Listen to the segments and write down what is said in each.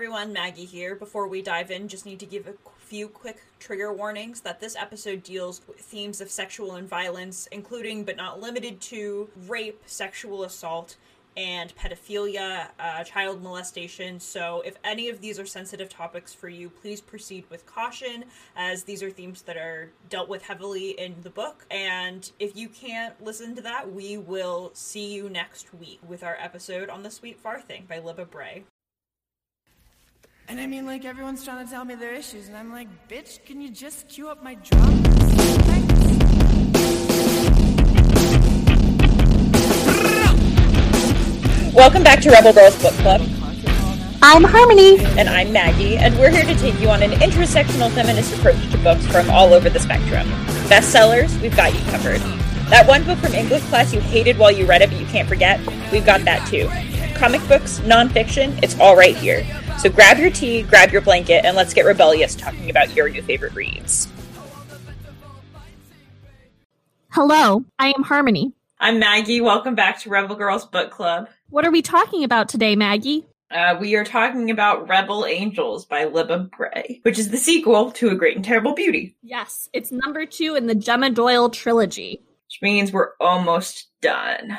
everyone, Maggie here. Before we dive in, just need to give a few quick trigger warnings that this episode deals with themes of sexual and violence, including but not limited to rape, sexual assault, and pedophilia, uh, child molestation. So, if any of these are sensitive topics for you, please proceed with caution, as these are themes that are dealt with heavily in the book. And if you can't listen to that, we will see you next week with our episode on The Sweet Far Thing by Libba Bray. And I mean, like, everyone's trying to tell me their issues, and I'm like, bitch, can you just cue up my drum? Welcome back to Rebel Girls Book Club. I'm Harmony. And I'm Maggie, and we're here to take you on an intersectional feminist approach to books from all over the spectrum. Bestsellers, we've got you covered. That one book from English class you hated while you read it but you can't forget, we've got that too. Comic books, nonfiction, it's all right here. So grab your tea, grab your blanket, and let's get rebellious talking about your new favorite reads. Hello, I am Harmony. I'm Maggie. Welcome back to Rebel Girls Book Club. What are we talking about today, Maggie? Uh, we are talking about Rebel Angels by Libba Bray, which is the sequel to A Great and Terrible Beauty. Yes, it's number two in the Gemma Doyle trilogy. Which means we're almost done.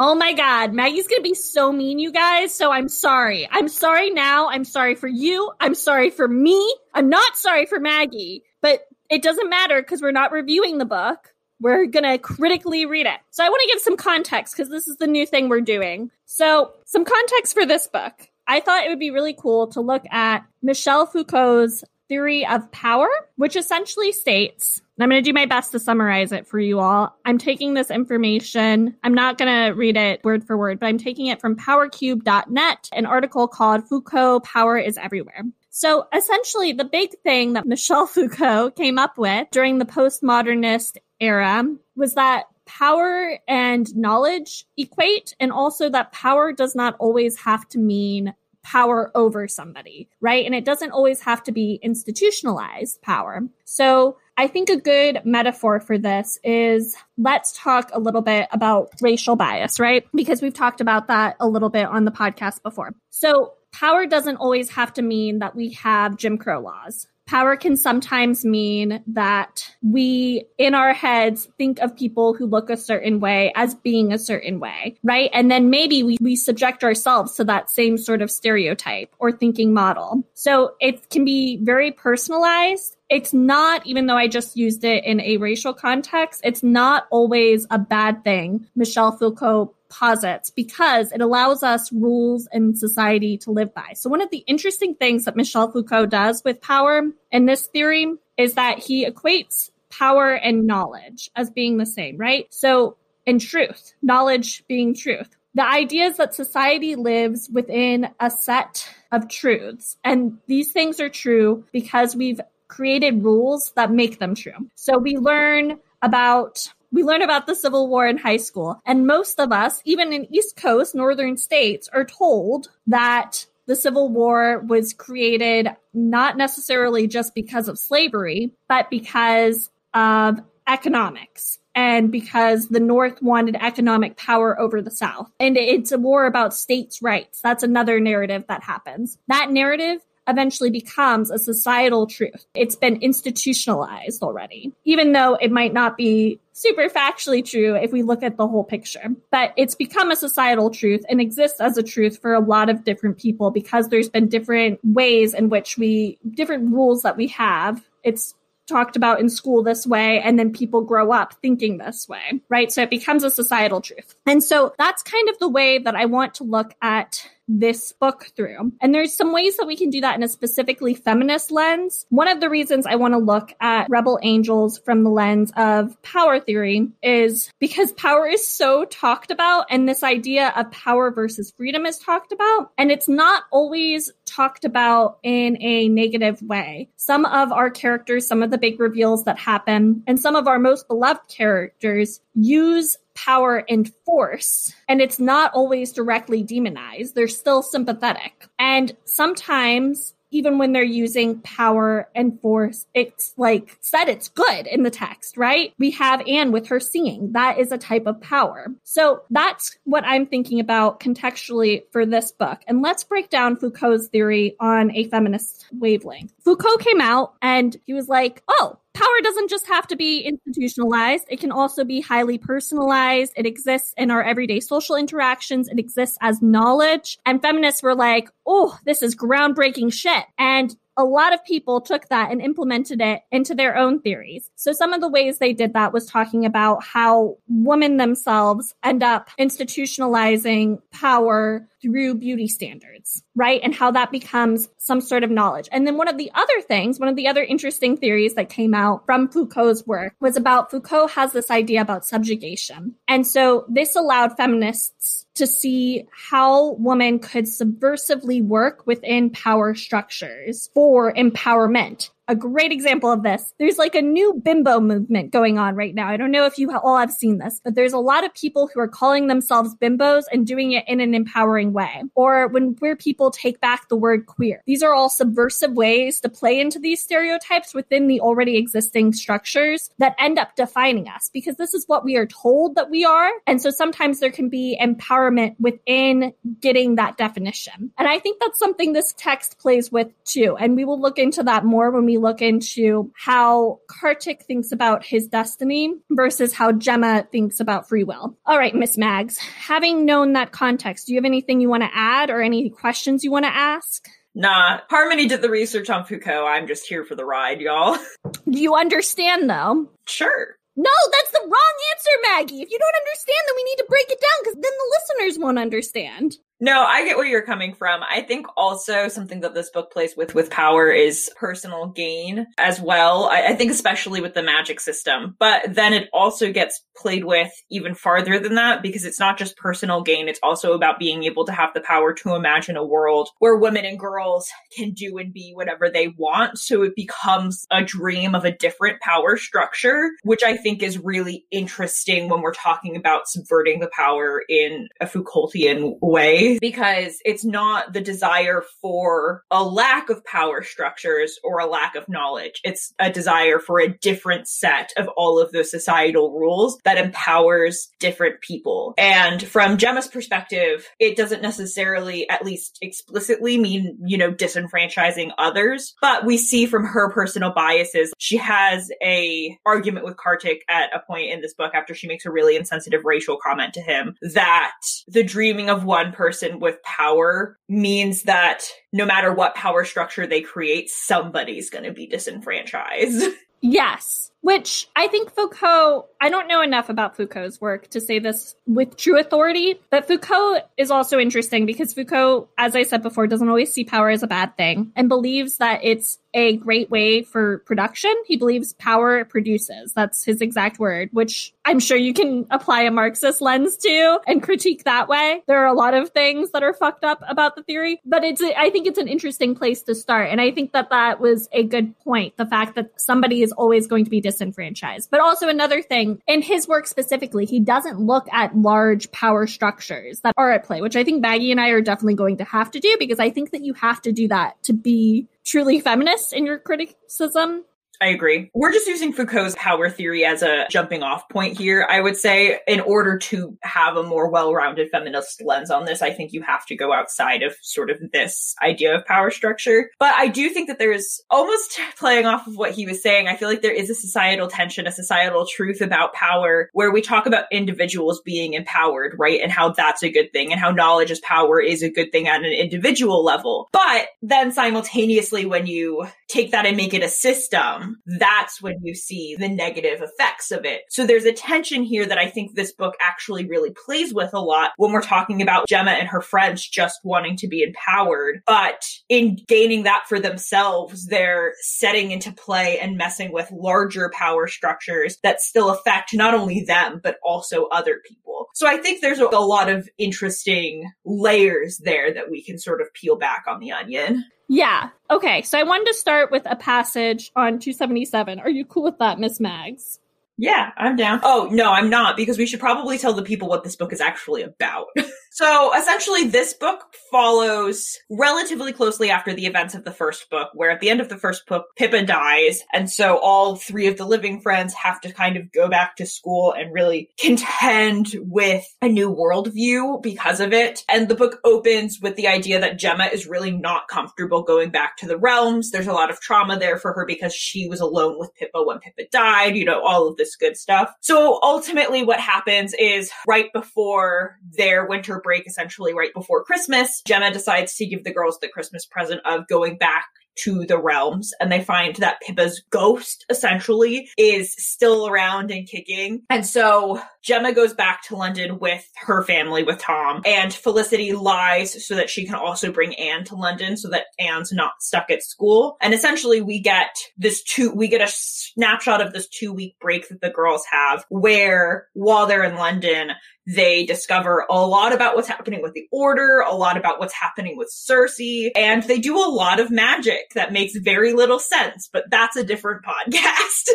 Oh my god, Maggie's gonna be so mean, you guys. So I'm sorry. I'm sorry now. I'm sorry for you. I'm sorry for me. I'm not sorry for Maggie. But it doesn't matter because we're not reviewing the book. We're gonna critically read it. So I want to give some context because this is the new thing we're doing. So, some context for this book. I thought it would be really cool to look at Michel Foucault's theory of power, which essentially states, and I'm going to do my best to summarize it for you all. I'm taking this information, I'm not going to read it word for word, but I'm taking it from powercube.net, an article called Foucault Power is Everywhere. So essentially, the big thing that Michel Foucault came up with during the postmodernist era was that power and knowledge equate, and also that power does not always have to mean power over somebody, right? And it doesn't always have to be institutionalized power. So I think a good metaphor for this is let's talk a little bit about racial bias, right? Because we've talked about that a little bit on the podcast before. So power doesn't always have to mean that we have Jim Crow laws power can sometimes mean that we in our heads think of people who look a certain way as being a certain way, right? And then maybe we, we subject ourselves to that same sort of stereotype or thinking model. So it can be very personalized. It's not, even though I just used it in a racial context, it's not always a bad thing. Michel Foucault posits because it allows us rules and society to live by. So one of the interesting things that Michel Foucault does with power in this theory is that he equates power and knowledge as being the same, right? So in truth, knowledge being truth. The idea is that society lives within a set of truths. And these things are true because we've created rules that make them true. So we learn about we learn about the Civil War in high school. And most of us, even in East Coast, northern states, are told that the Civil War was created not necessarily just because of slavery, but because of economics and because the North wanted economic power over the South. And it's a war about states' rights. That's another narrative that happens. That narrative eventually becomes a societal truth. It's been institutionalized already, even though it might not be super factually true if we look at the whole picture. But it's become a societal truth and exists as a truth for a lot of different people because there's been different ways in which we, different rules that we have. It's talked about in school this way and then people grow up thinking this way, right? So it becomes a societal truth. And so that's kind of the way that I want to look at this book through. And there's some ways that we can do that in a specifically feminist lens. One of the reasons I want to look at Rebel Angels from the lens of power theory is because power is so talked about and this idea of power versus freedom is talked about. And it's not always talked about in a negative way. Some of our characters, some of the big reveals that happen, and some of our most beloved characters use power and force. And it's not always directly demonized. They're still sympathetic. And sometimes even when they're using power and force, it's like said it's good in the text, right? We have Anne with her singing. That is a type of power. So that's what I'm thinking about contextually for this book. And let's break down Foucault's theory on a feminist wavelength. Foucault came out and he was like, oh, power doesn't just have to be institutionalized. It can also be highly personalized. It exists in our everyday social interactions. It exists as knowledge. And feminists were like, oh, this is groundbreaking shit. And a lot of people took that and implemented it into their own theories. So some of the ways they did that was talking about how women themselves end up institutionalizing power through beauty standards, right? And how that becomes some sort of knowledge. And then one of the other things, one of the other interesting theories that came out from Foucault's work was about Foucault has this idea about subjugation. And so this allowed feminists to see how women could subversively work within power structures for empowerment a great example of this. There's like a new bimbo movement going on right now. I don't know if you all have seen this, but there's a lot of people who are calling themselves bimbos and doing it in an empowering way. Or when queer people take back the word queer. These are all subversive ways to play into these stereotypes within the already existing structures that end up defining us because this is what we are told that we are. And so sometimes there can be empowerment within getting that definition. And I think that's something this text plays with too. And we will look into that more when we look into how Kartik thinks about his destiny versus how Gemma thinks about free will. All right, Miss Mags, having known that context, do you have anything you want to add or any questions you want to ask? Nah, Harmony did the research on Foucault. I'm just here for the ride, y'all. Do you understand though? Sure. No, that's the wrong answer, Maggie. If you don't understand, then we need to break it down because then the listeners won't understand. No, I get where you're coming from. I think also something that this book plays with with power is personal gain as well. I, I, think especially with the magic system, but then it also gets played with even farther than that because it's not just personal gain. It's also about being able to have the power to imagine a world where women and girls can do and be whatever they want. So it becomes a dream of a different power structure, which I think is really interesting when we're talking about subverting the power in a Foucaultian way because it's not the desire for a lack of power structures or a lack of knowledge. It's a desire for a different set of all of those societal rules that empowers different people. And from Gemma's perspective, it doesn't necessarily, at least explicitly mean, you know, disenfranchising others, but we see from her personal biases, she has a argument with Kartik at a point in this book after she makes a really insensitive racial comment to him that the dreaming of one person person with power means that no matter what power structure they create, somebody's going to be disenfranchised. Yes. Which I think Foucault, I don't know enough about Foucault's work to say this with true authority, but Foucault is also interesting because Foucault, as I said before, doesn't always see power as a bad thing and believes that it's a great way for production. He believes power produces. That's his exact word, which I'm sure you can apply a Marxist lens to and critique that way. There are a lot of things that are fucked up about the theory, but it's, I think it's an interesting place to start. And I think that that was a good point. The fact that somebody is always going to be disenfranchised. But also another thing in his work specifically, he doesn't look at large power structures that are at play, which I think Maggie and I are definitely going to have to do because I think that you have to do that to be truly feminist in your criticism I agree. We're just using Foucault's power theory as a jumping off point here. I would say in order to have a more well-rounded feminist lens on this, I think you have to go outside of sort of this idea of power structure. But I do think that there's almost playing off of what he was saying. I feel like there is a societal tension, a societal truth about power where we talk about individuals being empowered, right? And how that's a good thing and how knowledge is power is a good thing at an individual level. But then simultaneously, when you take that and make it a system, that's when you see the negative effects of it. So there's a tension here that I think this book actually really plays with a lot when we're talking about Gemma and her friends just wanting to be empowered. But in gaining that for themselves, they're setting into play and messing with larger power structures that still affect not only them, but also other people. So I think there's a lot of interesting layers there that we can sort of peel back on the onion. Yeah. Okay. So I wanted to start with a passage on 277. Are you cool with that, Miss Mags? Yeah, I'm down. Oh, no, I'm not because we should probably tell the people what this book is actually about. So essentially, this book follows relatively closely after the events of the first book, where at the end of the first book, Pippa dies. And so all three of the living friends have to kind of go back to school and really contend with a new worldview because of it. And the book opens with the idea that Gemma is really not comfortable going back to the realms. There's a lot of trauma there for her because she was alone with Pippa when Pippa died, you know, all of this good stuff. So ultimately, what happens is right before their winter break, essentially right before Christmas, Gemma decides to give the girls the Christmas present of going back to the realms and they find that Pippa's ghost essentially is still around and kicking. And so Gemma goes back to London with her family, with Tom, and Felicity lies so that she can also bring Anne to London so that Anne's not stuck at school. And essentially we get this two, we get a snapshot of this two week break that the girls have where while they're in London, they discover a lot about what's happening with the Order, a lot about what's happening with Circe, and they do a lot of magic that makes very little sense, but that's a different podcast.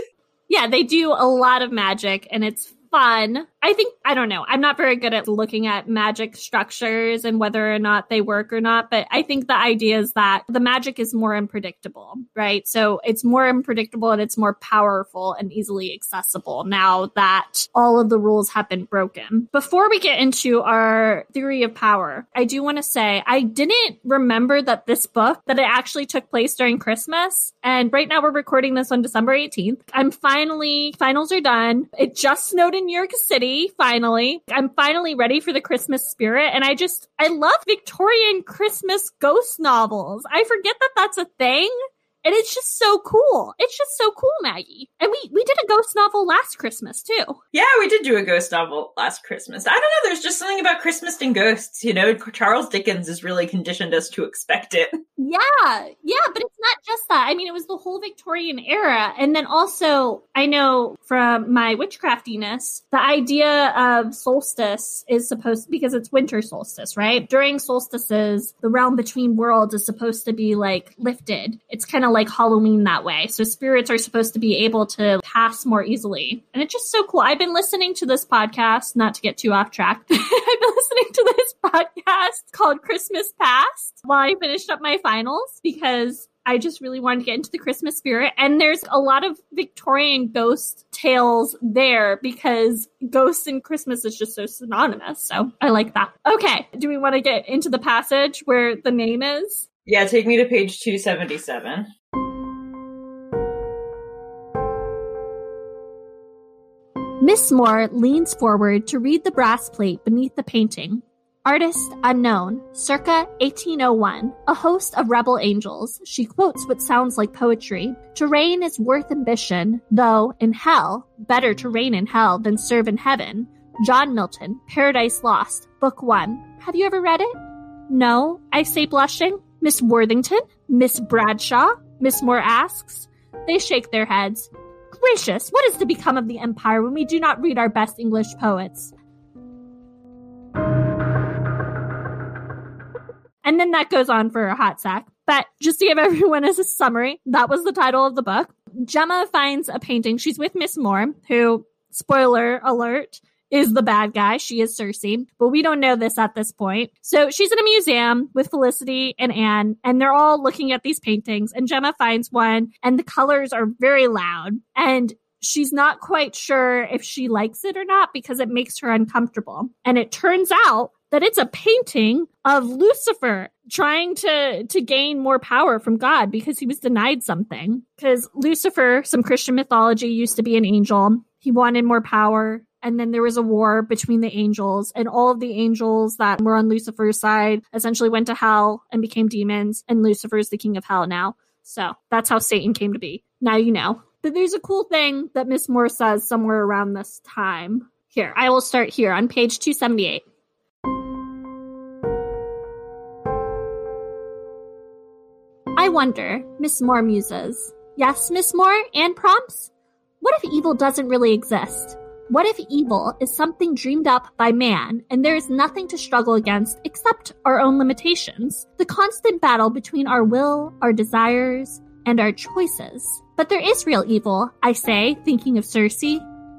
yeah, they do a lot of magic and it's fun. I think, I don't know, I'm not very good at looking at magic structures and whether or not they work or not, but I think the idea is that the magic is more unpredictable, right? So it's more unpredictable and it's more powerful and easily accessible now that all of the rules have been broken. Before we get into our theory of power, I do want to say I didn't remember that this book, that it actually took place during Christmas. And right now we're recording this on December 18th. I'm finally, finals are done. It just snowed in New York City, finally. I'm finally ready for the Christmas spirit. And I just, I love Victorian Christmas ghost novels. I forget that that's a thing. And it's just so cool. It's just so cool, Maggie. And we we did a ghost novel last Christmas too. Yeah, we did do a ghost novel last Christmas. I don't know, there's just something about Christmas and ghosts, you know. Charles Dickens has really conditioned us to expect it. Yeah. Yeah, but it's not just that. I mean, it was the whole Victorian era. And then also, I know from my witchcraftiness, the idea of solstice is supposed because it's winter solstice, right? During solstices, the realm between worlds is supposed to be like lifted. It's kind of like Halloween that way. So spirits are supposed to be able to pass more easily. And it's just so cool. I've been listening to this podcast, not to get too off track. I've been listening to this podcast called Christmas Past while I finished up my finals because I just really wanted to get into the Christmas spirit. And there's a lot of Victorian ghost tales there because ghosts and Christmas is just so synonymous. So I like that. Okay. Do we want to get into the passage where the name is? Yeah, take me to page 277. Miss Moore leans forward to read the brass plate beneath the painting. Artist unknown, circa 1801, a host of rebel angels. She quotes what sounds like poetry. To reign is worth ambition, though in hell, better to reign in hell than serve in heaven. John Milton, Paradise Lost, Book 1. Have you ever read it? No, I say blushing. Miss Worthington? Miss Bradshaw? Miss Moore asks. They shake their heads. Gracious, what is to become of the empire when we do not read our best English poets? And then that goes on for a hot sec. But just to give everyone as a summary, that was the title of the book. Gemma finds a painting. She's with Miss Moore, who, spoiler alert, is the bad guy. She is Circe, but we don't know this at this point. So she's in a museum with Felicity and Anne, and they're all looking at these paintings. And Gemma finds one, and the colors are very loud. And she's not quite sure if she likes it or not because it makes her uncomfortable. And it turns out that it's a painting of Lucifer trying to to gain more power from God because he was denied something. Because Lucifer, some Christian mythology, used to be an angel. He wanted more power Anne then there was a war between the angels and all of the angels that were on lucifer's side essentially went to hell and became demons and lucifer's the king of hell now so that's how satan came to be now you know but there's a cool thing that miss moore says somewhere around this time here i will start here on page 278 I wonder, Miss Moore muses. Yes, Miss Moore, and prompts. What if evil doesn't really exist? What if evil is something dreamed up by man and there is nothing to struggle against except our own limitations? The constant battle between our will, our desires, and our choices. But there is real evil, I say, thinking of Circe.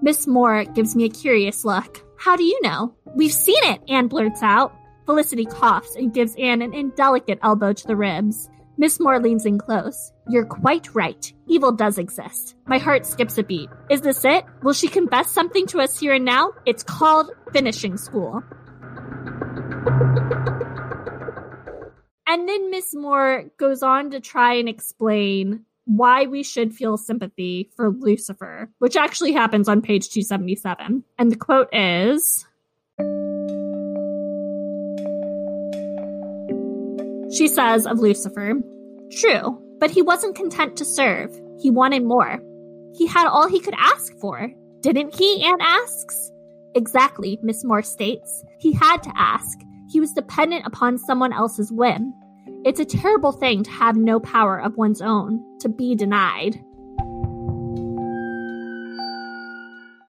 Miss Moore gives me a curious look. How do you know? We've seen it, Anne blurts out. Felicity coughs and gives Anne an indelicate elbow to the ribs. Miss Moore leans in close. You're quite right. Evil does exist. My heart skips a beat. Is this it? Will she confess something to us here and now? It's called finishing school. And then Miss Moore goes on to try and explain why we should feel sympathy for Lucifer, which actually happens on page 277. And the quote is She says of Lucifer, True, but he wasn't content to serve. He wanted more. He had all he could ask for. Didn't he? Anne asks. Exactly, Miss Moore states. He had to ask. He was dependent upon someone else's whim. It's a terrible thing to have no power of one's own, to be denied.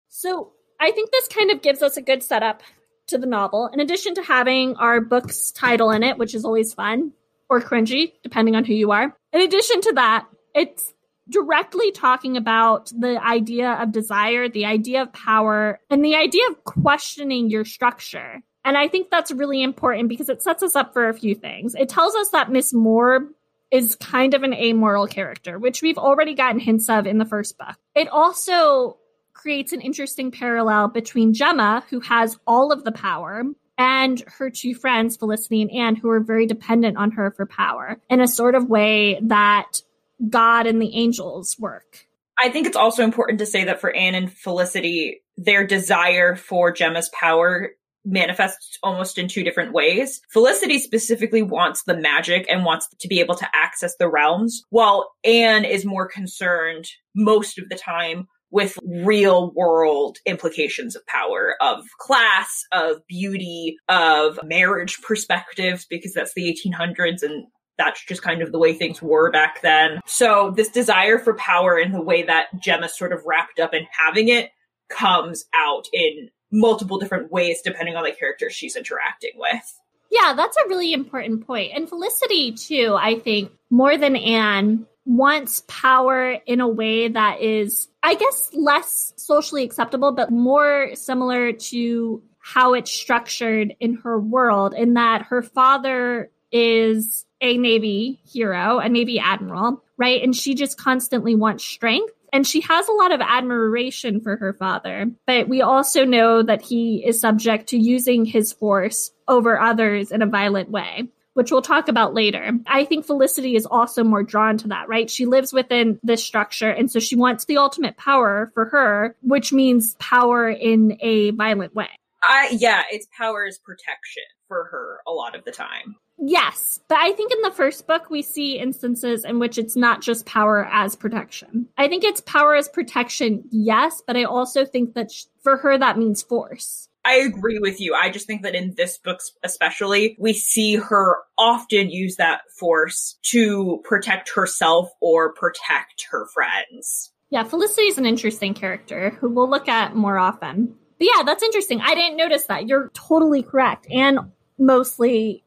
So, I think this kind of gives us a good setup to the novel. In addition to having our book's title in it, which is always fun or cringy, depending on who you are. In addition to that, it's directly talking about the idea of desire, the idea of power, and the idea of questioning your structure. And I think that's really important because it sets us up for a few things. It tells us that Miss Moore is kind of an amoral character, which we've already gotten hints of in the first book. It also creates an interesting parallel between Gemma, who has all of the power, and her two friends, Felicity and Anne, who are very dependent on her for power in a sort of way that God and the angels work. I think it's also important to say that for Anne and Felicity, their desire for Gemma's power manifests almost in two different ways. Felicity specifically wants the magic and wants to be able to access the realms, while Anne is more concerned most of the time with real world implications of power, of class, of beauty, of marriage perspectives, because that's the 1800s and that's just kind of the way things were back then. So this desire for power and the way that Gemma sort of wrapped up in having it comes out in multiple different ways depending on the character she's interacting with. Yeah, that's a really important point. And Felicity, too, I think, more than Anne, wants power in a way that is, I guess, less socially acceptable, but more similar to how it's structured in her world, in that her father is a Navy hero, a Navy admiral, right? And she just constantly wants strength and she has a lot of admiration for her father, but we also know that he is subject to using his force over others in a violent way which we'll talk about later. I think Felicity is also more drawn to that, right? She lives within this structure. And so she wants the ultimate power for her, which means power in a violent way. I, yeah, it's power as protection for her a lot of the time. Yes, but I think in the first book we see instances in which it's not just power as protection. I think it's power as protection, yes, but I also think that sh- for her that means force. I agree with you. I just think that in this book especially, we see her often use that force to protect herself or protect her friends. Yeah, Felicity is an interesting character who we'll look at more often. But yeah, that's interesting. I didn't notice that. You're totally correct. And mostly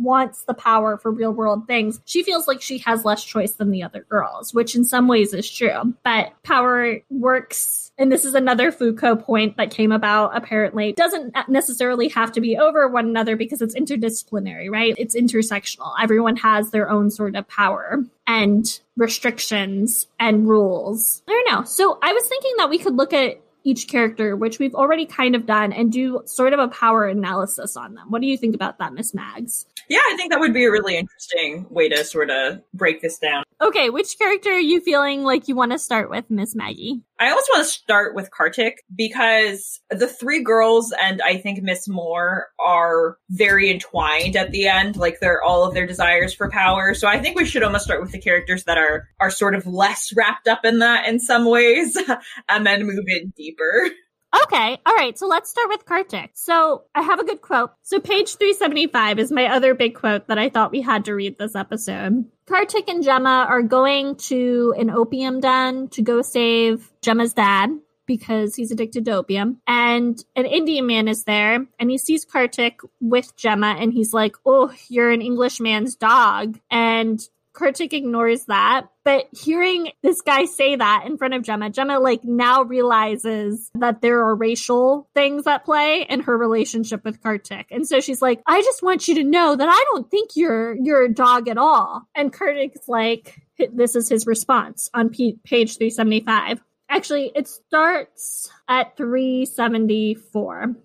wants the power for real world things, she feels like she has less choice than the other girls, which in some ways is true. But power works, and this is another Foucault point that came about apparently, doesn't necessarily have to be over one another because it's interdisciplinary, right? It's intersectional. Everyone has their own sort of power and restrictions and rules. I don't know. So I was thinking that we could look at each character, which we've already kind of done, and do sort of a power analysis on them. What do you think about that, Miss Mags? Yeah, I think that would be a really interesting way to sort of break this down. Okay, which character are you feeling like you want to start with, Miss Maggie? I also want to start with Kartik because the three girls and I think Miss Moore are very entwined at the end. Like they're all of their desires for power. So I think we should almost start with the characters that are are sort of less wrapped up in that in some ways, and then move in deeper. Okay. All right. So let's start with Kartik. So I have a good quote. So page 375 is my other big quote that I thought we had to read this episode. Kartik and Gemma are going to an opium den to go save Gemma's dad because he's addicted to opium. And an Indian man is there and he sees Kartik with Gemma and he's like, Oh, you're an Englishman's dog. And Kartik ignores that. But hearing this guy say that in front of Gemma, Gemma like now realizes that there are racial things at play in her relationship with Kartik. And so she's like, I just want you to know that I don't think you're you're a dog at all. And Kartik's like, this is his response on p- page 375. Actually, it starts at 374.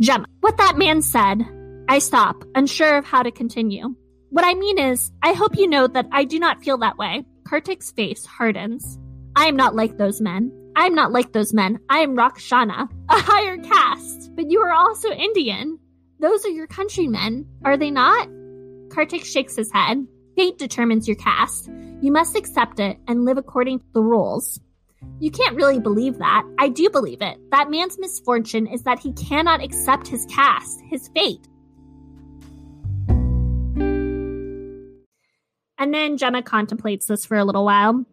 Gemma, what that man said, I stop, unsure of how to continue. What I mean is, I hope you know that I do not feel that way. Kartik's face hardens. I am not like those men. I am not like those men. I am Rakshana, a higher caste. But you are also Indian. Those are your countrymen, are they not? Kartik shakes his head. Fate determines your caste. You must accept it and live according to the rules. You can't really believe that. I do believe it. That man's misfortune is that he cannot accept his caste, his fate. And then Gemma contemplates this for a little while.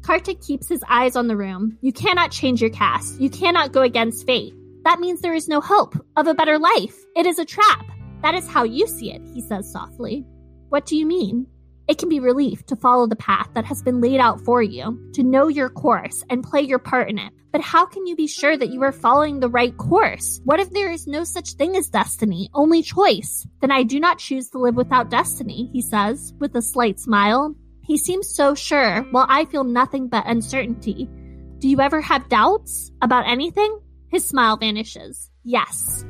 Kartik keeps his eyes on the room. You cannot change your caste. You cannot go against fate. That means there is no hope of a better life. It is a trap. That is how you see it, he says softly. What do you mean? It can be relief to follow the path that has been laid out for you, to know your course and play your part in it. But how can you be sure that you are following the right course? What if there is no such thing as destiny, only choice? Then I do not choose to live without destiny, he says, with a slight smile. He seems so sure, while I feel nothing but uncertainty. Do you ever have doubts about anything? His smile vanishes. Yes.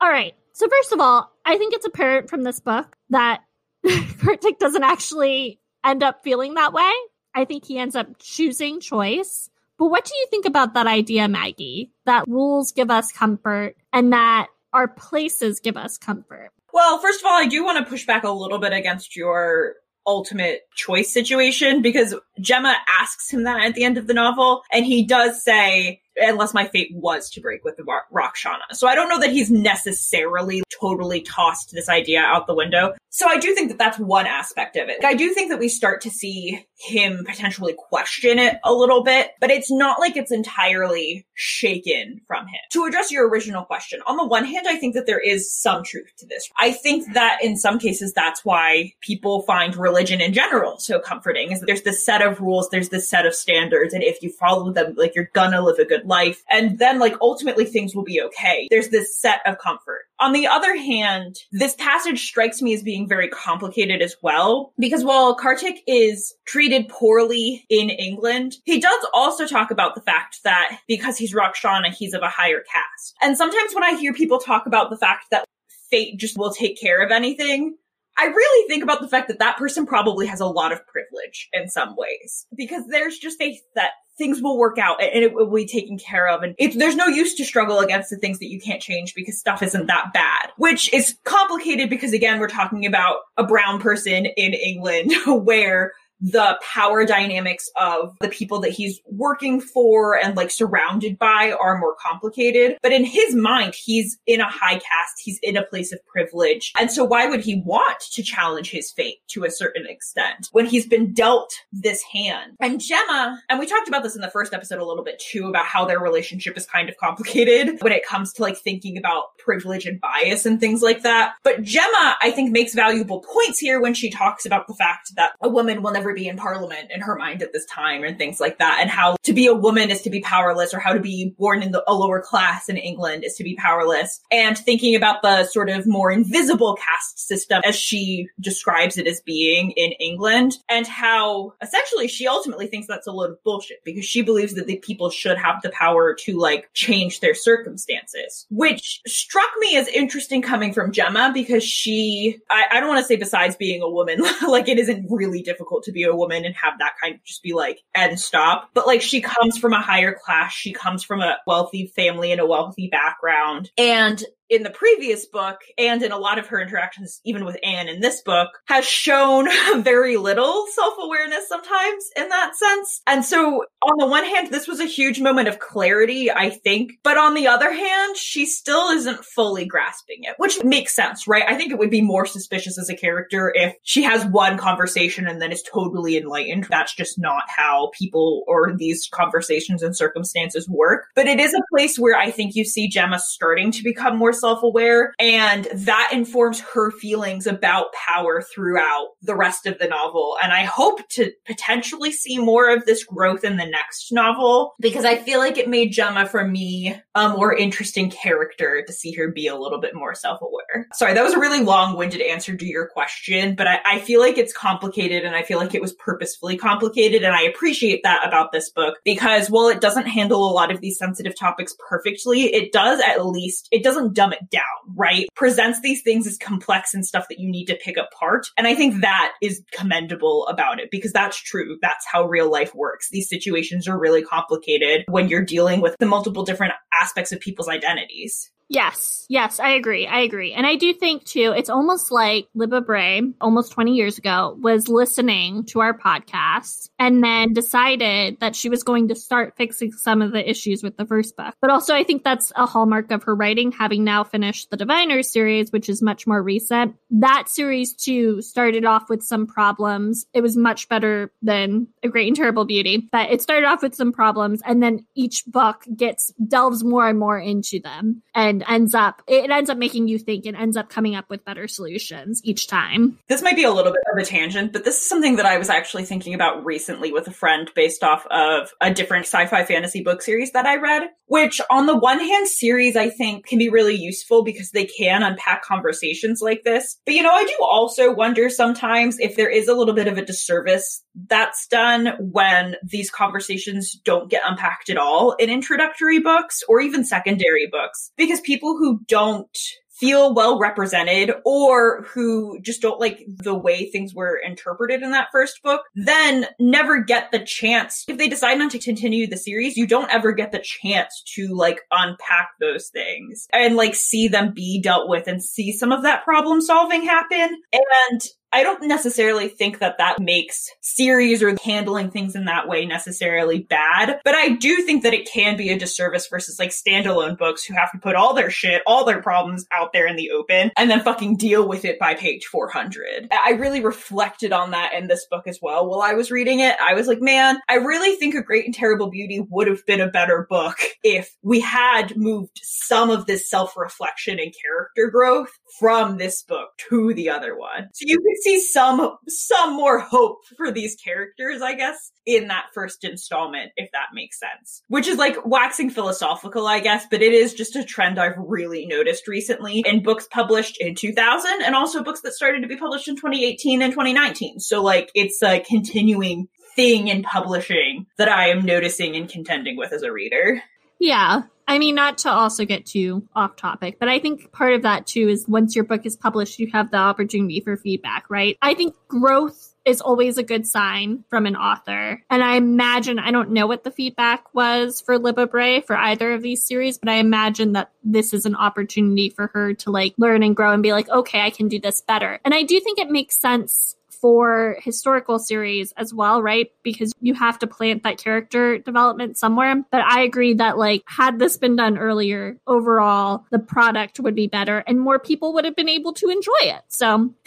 All right. So, first of all, I think it's apparent from this book that Kartik doesn't actually end up feeling that way. I think he ends up choosing choice. But what do you think about that idea, Maggie? That rules give us comfort and that our places give us comfort. Well, first of all, I do want to push back a little bit against your ultimate choice situation because Gemma asks him that at the end of the novel, and he does say, unless my fate was to break with the Rakshana. So I don't know that he's necessarily totally tossed this idea out the window. So I do think that that's one aspect of it. I do think that we start to see him potentially question it a little bit, but it's not like it's entirely shaken from him. To address your original question, on the one hand, I think that there is some truth to this. I think that in some cases, that's why people find religion in general so comforting is that there's this set of rules, there's this set of standards, and if you follow them, like you're gonna live a good life. And then like ultimately things will be okay. There's this set of comfort. On the other hand, this passage strikes me as being very complicated as well, because while Kartik is treated poorly in England, he does also talk about the fact that because he's Rakshana, he's of a higher caste. And sometimes when I hear people talk about the fact that fate just will take care of anything, I really think about the fact that that person probably has a lot of privilege in some ways because there's just faith that things will work out and it will be taken care of. And there's no use to struggle against the things that you can't change because stuff isn't that bad, which is complicated because again, we're talking about a brown person in England where the power dynamics of the people that he's working for and like surrounded by are more complicated. But in his mind, he's in a high caste. He's in a place of privilege. And so why would he want to challenge his fate to a certain extent when he's been dealt this hand? And Gemma, and we talked about this in the first episode a little bit too about how their relationship is kind of complicated when it comes to like thinking about privilege and bias and things like that. But Gemma, I think makes valuable points here when she talks about the fact that a woman will never never be in parliament in her mind at this time and things like that. And how to be a woman is to be powerless or how to be born in the, a lower class in England is to be powerless. And thinking about the sort of more invisible caste system as she describes it as being in England and how essentially she ultimately thinks that's a load of bullshit because she believes that the people should have the power to like change their circumstances, which struck me as interesting coming from Gemma because she, I, I don't want to say besides being a woman, like it isn't really difficult to be a woman and have that kind of just be like and stop. But like she comes from a higher class, she comes from a wealthy family and a wealthy background. And in the previous book and in a lot of her interactions, even with Anne in this book, has shown very little self-awareness sometimes in that sense. And so on the one hand, this was a huge moment of clarity, I think. But on the other hand, she still isn't fully grasping it, which makes sense, right? I think it would be more suspicious as a character if she has one conversation and then is totally enlightened. That's just not how people or these conversations and circumstances work. But it is a place where I think you see Gemma starting to become more self-aware and that informs her feelings about power throughout the rest of the novel. And I hope to potentially see more of this growth in the next novel because I feel like it made Gemma for me a more interesting character to see her be a little bit more self-aware. Sorry, that was a really long-winded answer to your question, but I, I feel like it's complicated and I feel like it was purposefully complicated and I appreciate that about this book because while it doesn't handle a lot of these sensitive topics perfectly, it does at least, it doesn't dumb it down, right? Presents these things as complex and stuff that you need to pick apart. And I think that is commendable about it because that's true. That's how real life works. These situations are really complicated when you're dealing with the multiple different aspects of people's identities. Yes, yes, I agree. I agree. And I do think too, it's almost like Libba Bray, almost 20 years ago, was listening to our podcast and then decided that she was going to start fixing some of the issues with the first book. But also, I think that's a hallmark of her writing, having now finished the Diviners series, which is much more recent. That series too started off with some problems. It was much better than A Great and Terrible Beauty, but it started off with some problems. And then each book gets, delves more and more into them. And and ends up it ends up making you think and ends up coming up with better solutions each time. This might be a little bit of a tangent, but this is something that I was actually thinking about recently with a friend based off of a different sci-fi fantasy book series that I read, which on the one hand series I think can be really useful because they can unpack conversations like this. But you know, I do also wonder sometimes if there is a little bit of a disservice that's done when these conversations don't get unpacked at all in introductory books or even secondary books because people who don't feel well represented or who just don't like the way things were interpreted in that first book, then never get the chance. If they decide not to continue the series, you don't ever get the chance to like unpack those things and like see them be dealt with and see some of that problem solving happen. And I don't necessarily think that that makes series or handling things in that way necessarily bad, but I do think that it can be a disservice versus like standalone books who have to put all their shit, all their problems out there in the open and then fucking deal with it by page 400. I really reflected on that in this book as well while I was reading it. I was like, man, I really think A Great and Terrible Beauty would have been a better book if we had moved some of this self-reflection and character growth from this book to the other one. So you can see some some more hope for these characters, I guess, in that first installment, if that makes sense. Which is like waxing philosophical, I guess, but it is just a trend I've really noticed recently in books published in 2000 and also books that started to be published in 2018 and 2019. So like it's a continuing thing in publishing that I am noticing and contending with as a reader. Yeah. I mean, not to also get too off topic, but I think part of that too is once your book is published, you have the opportunity for feedback, right? I think growth is always a good sign from an author. And I imagine, I don't know what the feedback was for Libba Bray for either of these series, but I imagine that this is an opportunity for her to like learn and grow and be like, okay, I can do this better. And I do think it makes sense for historical series as well, right? Because you have to plant that character development somewhere. But I agree that like had this been done earlier, overall the product would be better and more people would have been able to enjoy it. So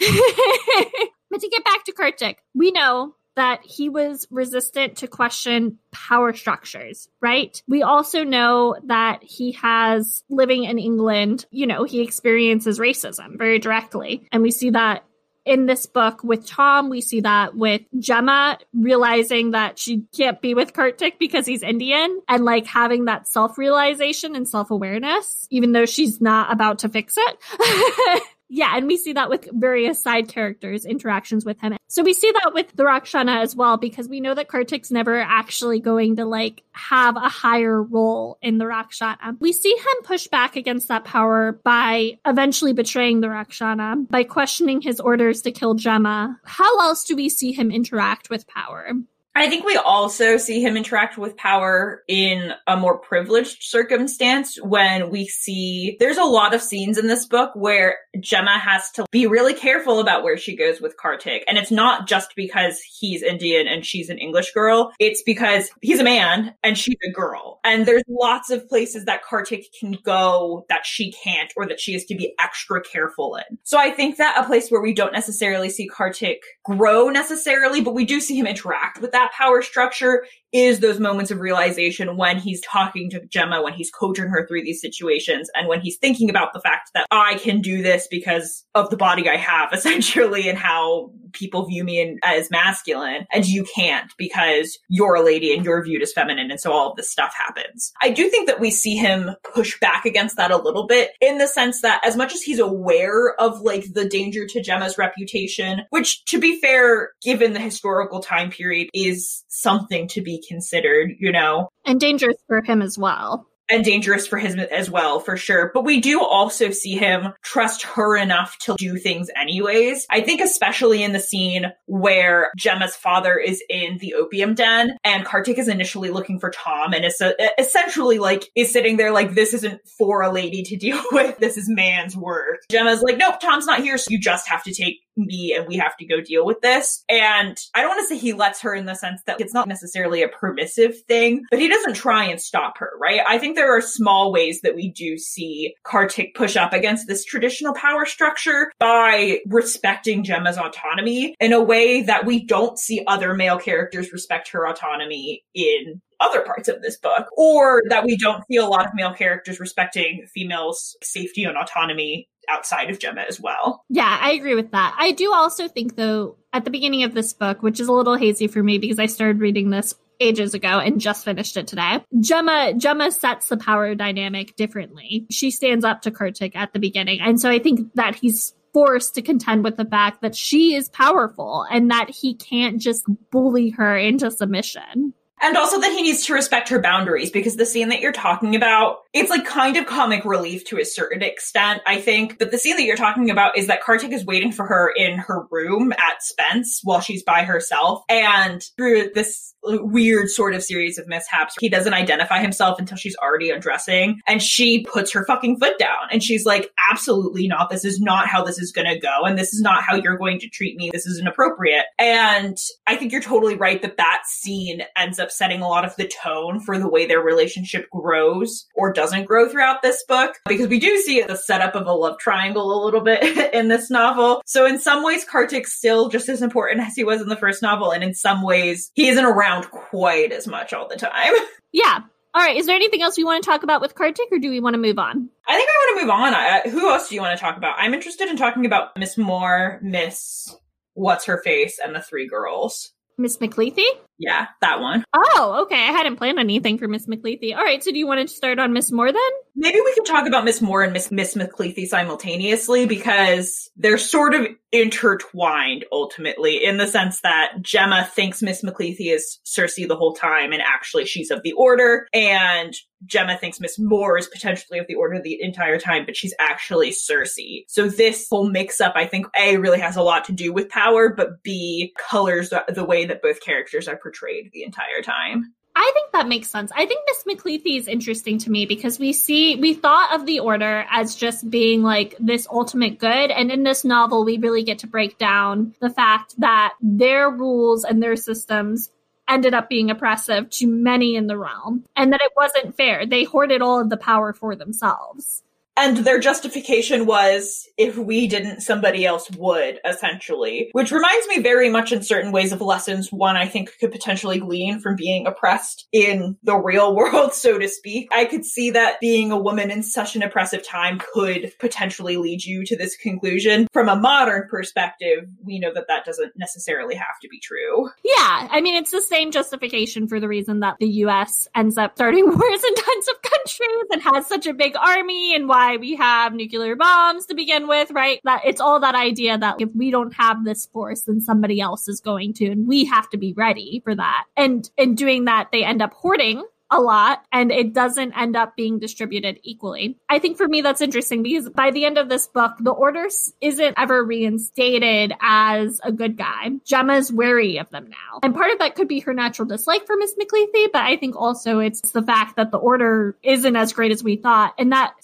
But to get back to Kartik, we know that he was resistant to question power structures, right? We also know that he has living in England, you know, he experiences racism very directly. And we see that in this book with Tom, we see that with Gemma realizing that she can't be with Kartik because he's Indian and like having that self realization and self awareness, even though she's not about to fix it. Yeah, and we see that with various side characters' interactions with him. So we see that with the Rakshana as well, because we know that Kartik's never actually going to like have a higher role in the Rakshana. We see him push back against that power by eventually betraying the Rakshana, by questioning his orders to kill Gemma. How else do we see him interact with power? I think we also see him interact with power in a more privileged circumstance when we see there's a lot of scenes in this book where Gemma has to be really careful about where she goes with Kartik. And it's not just because he's Indian and she's an English girl. It's because he's a man and she's a girl. And there's lots of places that Kartik can go that she can't or that she has to be extra careful in. So I think that a place where we don't necessarily see Kartik grow necessarily, but we do see him interact with that that power structure is those moments of realization when he's talking to Gemma, when he's coaching her through these situations, and when he's thinking about the fact that I can do this because of the body I have, essentially, and how people view me in, as masculine, and you can't because you're a lady and you're viewed as feminine, and so all of this stuff happens. I do think that we see him push back against that a little bit in the sense that as much as he's aware of like the danger to Gemma's reputation, which to be fair, given the historical time period, is something to be considered, you know. And dangerous for him as well and dangerous for him as well, for sure. But we do also see him trust her enough to do things anyways. I think especially in the scene where Gemma's father is in the opium den and Kartik is initially looking for Tom and is uh, essentially like is sitting there like this isn't for a lady to deal with. This is man's work. Gemma's like, nope, Tom's not here, so you just have to take me and we have to go deal with this. And I don't want to say he lets her in the sense that it's not necessarily a permissive thing, but he doesn't try and stop her, right? I think there are small ways that we do see Kartik push up against this traditional power structure by respecting Gemma's autonomy in a way that we don't see other male characters respect her autonomy in other parts of this book, or that we don't see a lot of male characters respecting females' safety and autonomy outside of Gemma as well. Yeah, I agree with that. I do also think, though, at the beginning of this book, which is a little hazy for me because I started reading this ages ago and just finished it today. Gemma Gemma sets the power dynamic differently. She stands up to Kartik at the beginning. And so I think that he's forced to contend with the fact that she is powerful and that he can't just bully her into submission. And also that he needs to respect her boundaries because the scene that you're talking about, it's like kind of comic relief to a certain extent, I think. But the scene that you're talking about is that Kartik is waiting for her in her room at Spence while she's by herself. And through this weird sort of series of mishaps, he doesn't identify himself until she's already undressing. And she puts her fucking foot down and she's like, absolutely not. This is not how this is going to go. And this is not how you're going to treat me. This is inappropriate. And I think you're totally right that that scene ends up setting a lot of the tone for the way their relationship grows or doesn't grow throughout this book because we do see the setup of a love triangle a little bit in this novel. So in some ways, Kartik's still just as important as he was in the first novel. And in some ways, he isn't around quite as much all the time. Yeah. All right. Is there anything else we want to talk about with Kartik, or do we want to move on? I think I want to move on. I, who else do you want to talk about? I'm interested in talking about Miss Moore, Miss What's Her Face, and the three girls. Miss McCleethy? Yeah, that one. Oh, okay. I hadn't planned anything for Miss McCleethy. All right, so do you want to start on Miss Moore then? Maybe we can talk about Miss Moore and Miss Miss McCleethy simultaneously because they're sort of intertwined ultimately in the sense that Gemma thinks Miss McCleethy is Circe the whole time and actually she's of the order and Gemma thinks Miss Moore is potentially of the order the entire time, but she's actually Circe. So this whole mix up, I think, A, really has a lot to do with power, but B, colors the, the way that both characters are portrayed the entire time. I think that makes sense. I think Miss McCleethy is interesting to me because we see we thought of the order as just being like this ultimate good, and in this novel we really get to break down the fact that their rules and their systems ended up being oppressive to many in the realm and that it wasn't fair. They hoarded all of the power for themselves. And their justification was if we didn't, somebody else would, essentially. Which reminds me very much in certain ways of lessons one I think could potentially glean from being oppressed in the real world, so to speak. I could see that being a woman in such an oppressive time could potentially lead you to this conclusion. From a modern perspective, we know that that doesn't necessarily have to be true. Yeah, I mean, it's the same justification for the reason that the US ends up starting wars in tons of countries and has such a big army and why why we have nuclear bombs to begin with, right? That it's all that idea that if we don't have this force, then somebody else is going to, and we have to be ready for that. And in doing that, they end up hoarding a lot and it doesn't end up being distributed equally. I think for me that's interesting because by the end of this book, the order isn't ever reinstated as a good guy. Gemma's wary of them now. And part of that could be her natural dislike for Miss McCleethy, but I think also it's the fact that the order isn't as great as we thought. And that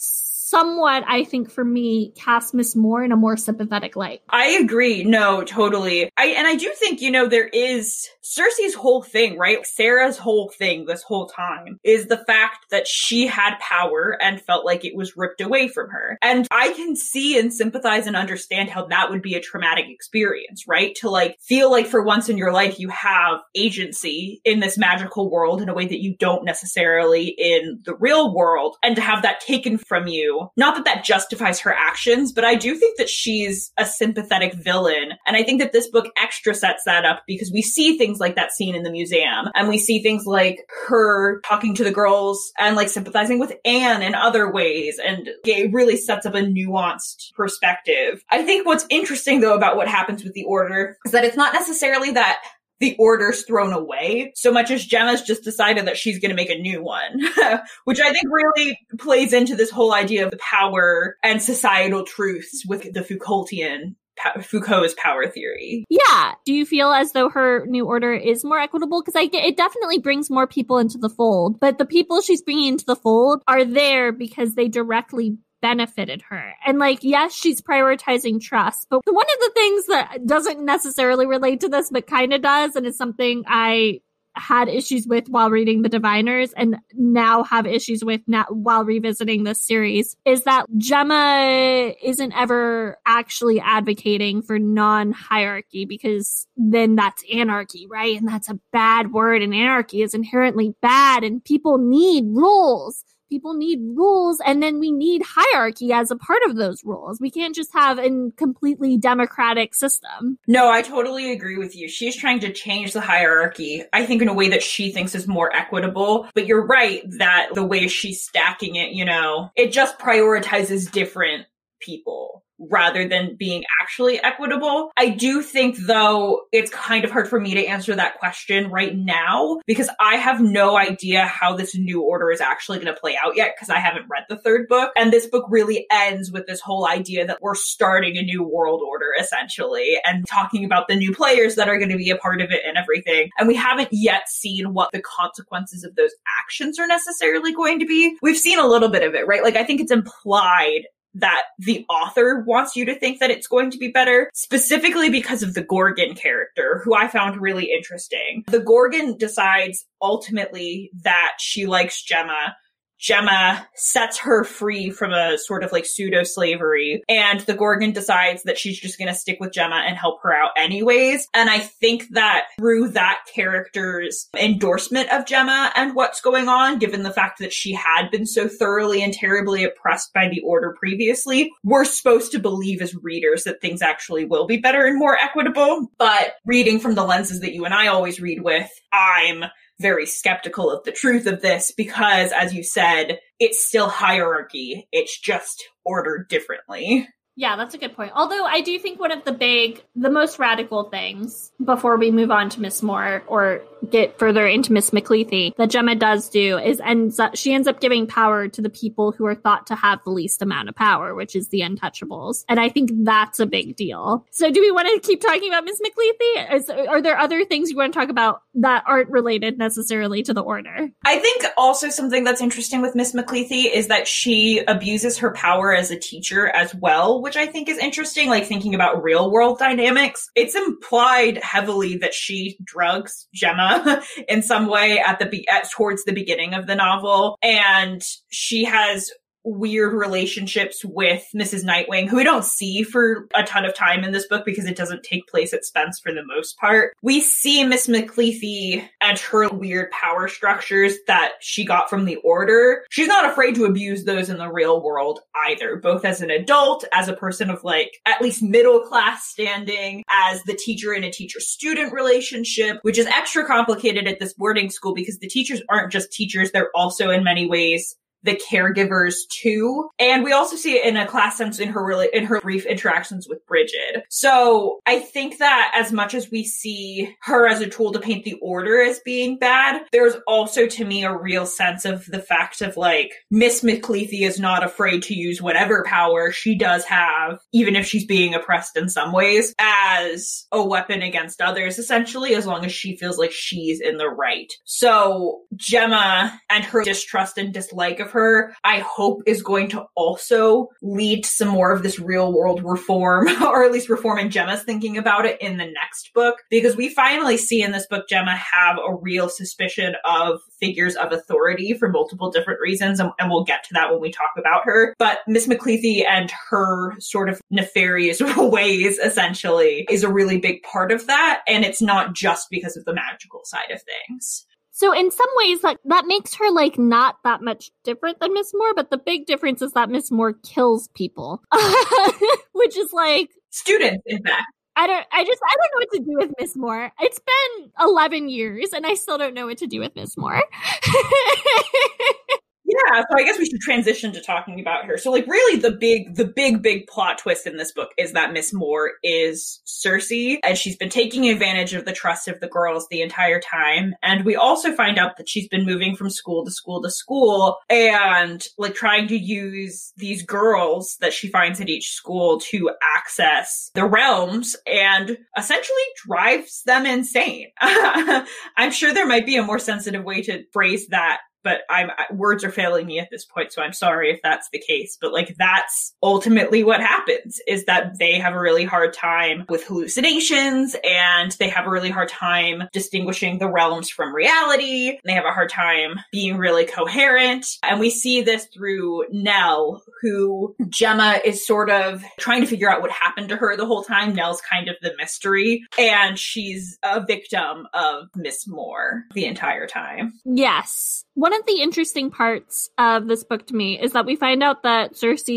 somewhat, I think, for me, cast Miss Moore in a more sympathetic light. I agree. No, totally. I and I do think you know there is Circe's whole thing, right? Sarah's whole thing this whole time is the fact that she had power and felt like it was ripped away from her. And I can see and sympathize and understand how that would be a traumatic experience, right? To like feel like for once in your life you have agency in this magical world in a way that you don't necessarily in the real world and to have that taken from you not that that justifies her actions, but I do think that she's a sympathetic villain. And I think that this book extra sets that up because we see things like that scene in the museum and we see things like her talking to the girls and like sympathizing with Anne in other ways. And it really sets up a nuanced perspective. I think what's interesting though about what happens with the order is that it's not necessarily that the order's thrown away so much as Gemma's just decided that she's going to make a new one, which I think really plays into this whole idea of the power and societal truths with the Foucaultian Foucault's power theory. Yeah. Do you feel as though her new order is more equitable? Because I get it definitely brings more people into the fold, but the people she's bringing into the fold are there because they directly benefited her. And like, yes, she's prioritizing trust, but one of the things that doesn't necessarily relate to this, but kind of does, and is something I had issues with while reading the diviners and now have issues with now while revisiting this series is that Gemma isn't ever actually advocating for non-hierarchy because then that's anarchy, right? And that's a bad word and anarchy is inherently bad and people need rules people need rules and then we need hierarchy as a part of those rules. We can't just have a completely democratic system. No, I totally agree with you. She's trying to change the hierarchy, I think in a way that she thinks is more equitable. But you're right that the way she's stacking it, you know, it just prioritizes different people rather than being actually equitable. I do think though it's kind of hard for me to answer that question right now because I have no idea how this new order is actually going to play out yet because I haven't read the third book. And this book really ends with this whole idea that we're starting a new world order essentially and talking about the new players that are going to be a part of it and everything. And we haven't yet seen what the consequences of those actions are necessarily going to be. We've seen a little bit of it, right? Like I think it's implied that the author wants you to think that it's going to be better, specifically because of the Gorgon character, who I found really interesting. The Gorgon decides ultimately that she likes Gemma Gemma sets her free from a sort of like pseudo slavery and the Gorgon decides that she's just going to stick with Gemma and help her out anyways. And I think that through that character's endorsement of Gemma and what's going on, given the fact that she had been so thoroughly and terribly oppressed by the order previously, we're supposed to believe as readers that things actually will be better and more equitable. But reading from the lenses that you and I always read with, I'm very skeptical of the truth of this because, as you said, it's still hierarchy. It's just ordered differently. Yeah, that's a good point. Although I do think one of the big, the most radical things before we move on to Miss Moore or get further into Miss McCleethy that Gemma does do is ends up, she ends up giving power to the people who are thought to have the least amount of power, which is the untouchables. And I think that's a big deal. So do we want to keep talking about Miss McCleethy? Is, are there other things you want to talk about that aren't related necessarily to the order? I think also something that's interesting with Miss McCleethy is that she abuses her power as a teacher as well which I think is interesting, like thinking about real world dynamics. It's implied heavily that she drugs Gemma in some way at the be- at, towards the beginning of the novel, and she has weird relationships with Mrs. Nightwing, who we don't see for a ton of time in this book because it doesn't take place at Spence for the most part. We see Miss McCleethy and her weird power structures that she got from the Order. She's not afraid to abuse those in the real world either, both as an adult, as a person of like at least middle class standing, as the teacher in a teacher student relationship, which is extra complicated at this boarding school because the teachers aren't just teachers, they're also in many ways the caregivers too. And we also see it in a class sense in her really, in her brief interactions with Bridget. So I think that as much as we see her as a tool to paint the order as being bad, there's also to me a real sense of the fact of like Miss McCleethy is not afraid to use whatever power she does have, even if she's being oppressed in some ways, as a weapon against others, essentially, as long as she feels like she's in the right. So Gemma and her distrust and dislike of her, I hope is going to also lead to some more of this real world reform, or at least reform in Gemma's thinking about it in the next book, because we finally see in this book Gemma have a real suspicion of figures of authority for multiple different reasons, and, and we'll get to that when we talk about her. But Miss McCleethy and her sort of nefarious ways, essentially, is a really big part of that, and it's not just because of the magical side of things. So in some ways that that makes her like not that much different than Miss Moore, but the big difference is that Miss Moore kills people. Which is like students in fact. I don't I just I don't know what to do with Miss Moore. It's been 11 years and I still don't know what to do with Miss Moore. Yeah, so I guess we should transition to talking about her. So like really the big the big big plot twist in this book is that Miss Moore is circe and she's been taking advantage of the trust of the girls the entire time. And we also find out that she's been moving from school to school to school and like trying to use these girls that she finds at each school to access the realms and essentially drives them insane. I'm sure there might be a more sensitive way to phrase that but I'm words are failing me at this point, so I'm sorry if that's the case. But like that's ultimately what happens is that they have a really hard time with hallucinations and they have a really hard time distinguishing the realms from reality. They have a hard time being really coherent. And we see this through Nell, who Gemma is sort of trying to figure out what happened to her the whole time. Nell's kind of the mystery. And she's a victim of Miss Moore the entire time. Yes. One of the interesting parts of this book to me is that we find out that Circe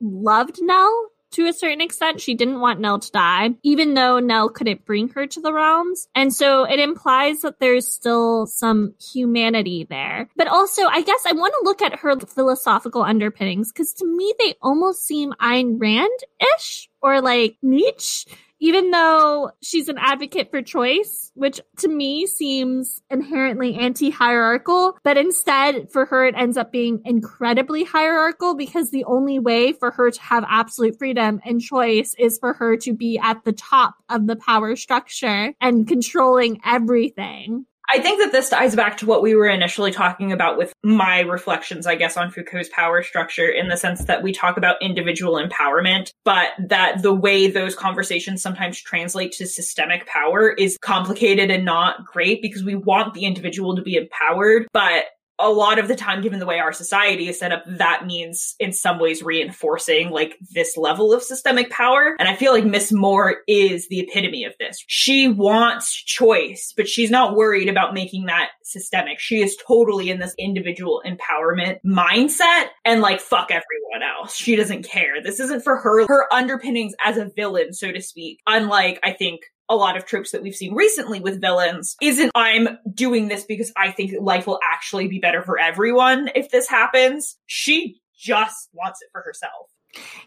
loved Nell to a certain extent. She didn't want Nell to die, even though Nell couldn't bring her to the realms. And so it implies that there's still some humanity there. But also, I guess I want to look at her philosophical underpinnings because to me, they almost seem Ayn Rand ish or like Nietzsche even though she's an advocate for choice, which to me seems inherently anti hierarchical, but instead for her it ends up being incredibly hierarchical because the only way for her to have absolute freedom and choice is for her to be at the top of the power structure and controlling everything. I think that this ties back to what we were initially talking about with my reflections, I guess, on Foucault's power structure in the sense that we talk about individual empowerment, but that the way those conversations sometimes translate to systemic power is complicated and not great because we want the individual to be empowered, but a lot of the time, given the way our society is set up, that means in some ways reinforcing like this level of systemic power. And I feel like Miss Moore is the epitome of this. She wants choice, but she's not worried about making that systemic. She is totally in this individual empowerment mindset and like fuck everyone else. She doesn't care. This isn't for her, her underpinnings as a villain, so to speak. Unlike, I think, a lot of tropes that we've seen recently with villains isn't I'm doing this because I think life will actually be better for everyone if this happens. She just wants it for herself.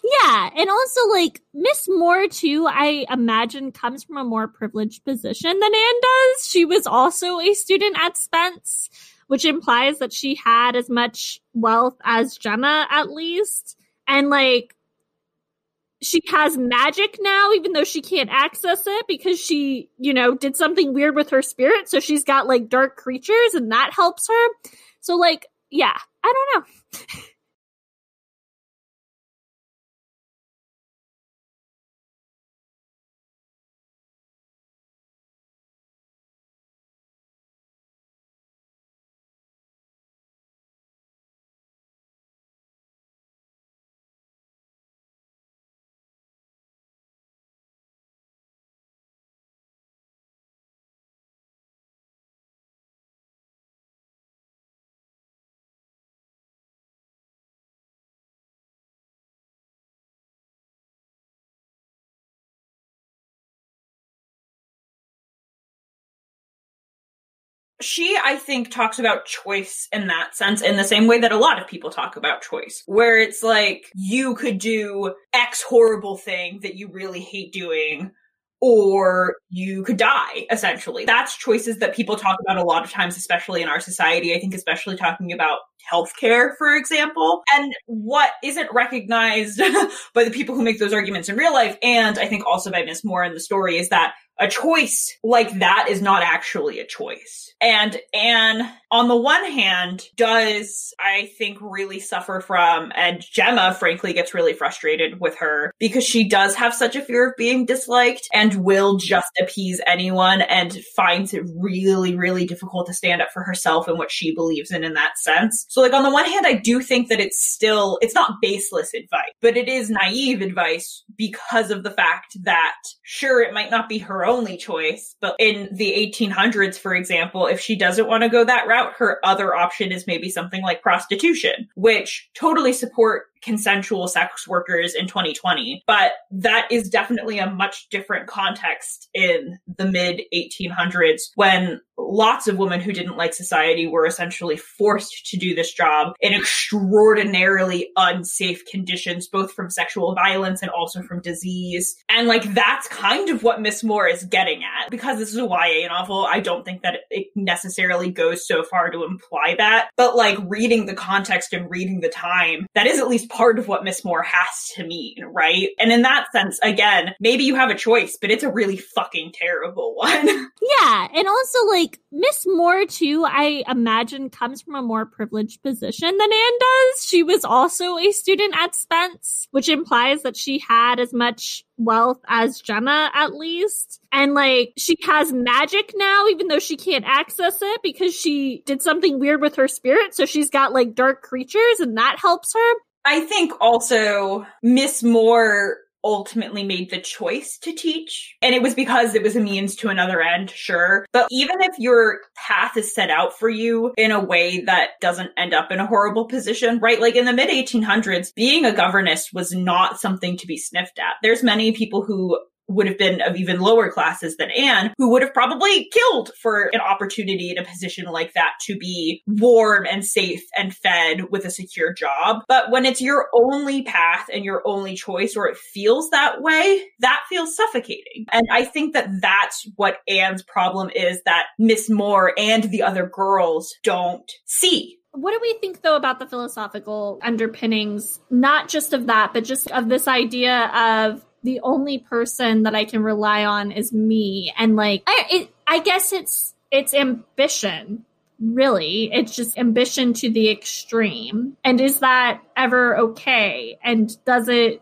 Yeah, and also like Miss Moore too, I imagine comes from a more privileged position than Anne does. She was also a student at Spence, which implies that she had as much wealth as Gemma at least. And like she has magic now, even though she can't access it because she, you know, did something weird with her spirit. So she's got like dark creatures and that helps her. So, like, yeah, I don't know. she, I think, talks about choice in that sense in the same way that a lot of people talk about choice, where it's like you could do X horrible thing that you really hate doing, or you could die, essentially. That's choices that people talk about a lot of times, especially in our society. I think, especially talking about healthcare, for example. And what isn't recognized by the people who make those arguments in real life, and I think also by Miss Moore in the story, is that a choice like that is not actually a choice. And Anne, on the one hand, does, I think, really suffer from, and Gemma, frankly, gets really frustrated with her because she does have such a fear of being disliked and will just appease anyone and finds it really, really difficult to stand up for herself and what she believes in in that sense. So, like, on the one hand, I do think that it's still, it's not baseless advice, but it is naive advice because of the fact that, sure, it might not be her only choice, but in the 1800s, for example, if she doesn't want to go that route, her other option is maybe something like prostitution, which totally support consensual sex workers in 2020. But that is definitely a much different context in the mid 1800s when lots of women who didn't like society were essentially forced to do this job in extraordinarily unsafe conditions, both from sexual violence and also from disease. And like that's kind of what Miss Moore is getting at. Because this is a YA novel, I don't think that it necessarily goes so far to imply that. But like reading the context and reading the time, that is at least part of what Miss Moore has to mean, right? And in that sense, again, maybe you have a choice, but it's a really fucking terrible one. yeah. And also like Miss Moore too, I imagine comes from a more privileged position than Anne does. She was also a student at Spence, which implies that she had as much wealth as Gemma at least. And like she has magic now, even though she can't access it because she did something weird with her spirit. So she's got like dark creatures and that helps her. I think also Miss Moore ultimately made the choice to teach. And it was because it was a means to another end, sure. But even if your path is set out for you in a way that doesn't end up in a horrible position, right? Like in the mid 1800s, being a governess was not something to be sniffed at. There's many people who would have been of even lower classes than Anne, who would have probably killed for an opportunity in a position like that to be warm and safe and fed with a secure job. But when it's your only path and your only choice, or it feels that way, that feels suffocating. And I think that that's what Anne's problem is that Miss Moore and the other girls don't see what do we think though about the philosophical underpinnings not just of that but just of this idea of the only person that I can rely on is me. And like, I, it, I guess it's, it's ambition. Really, it's just ambition to the extreme. And is that ever okay? And does it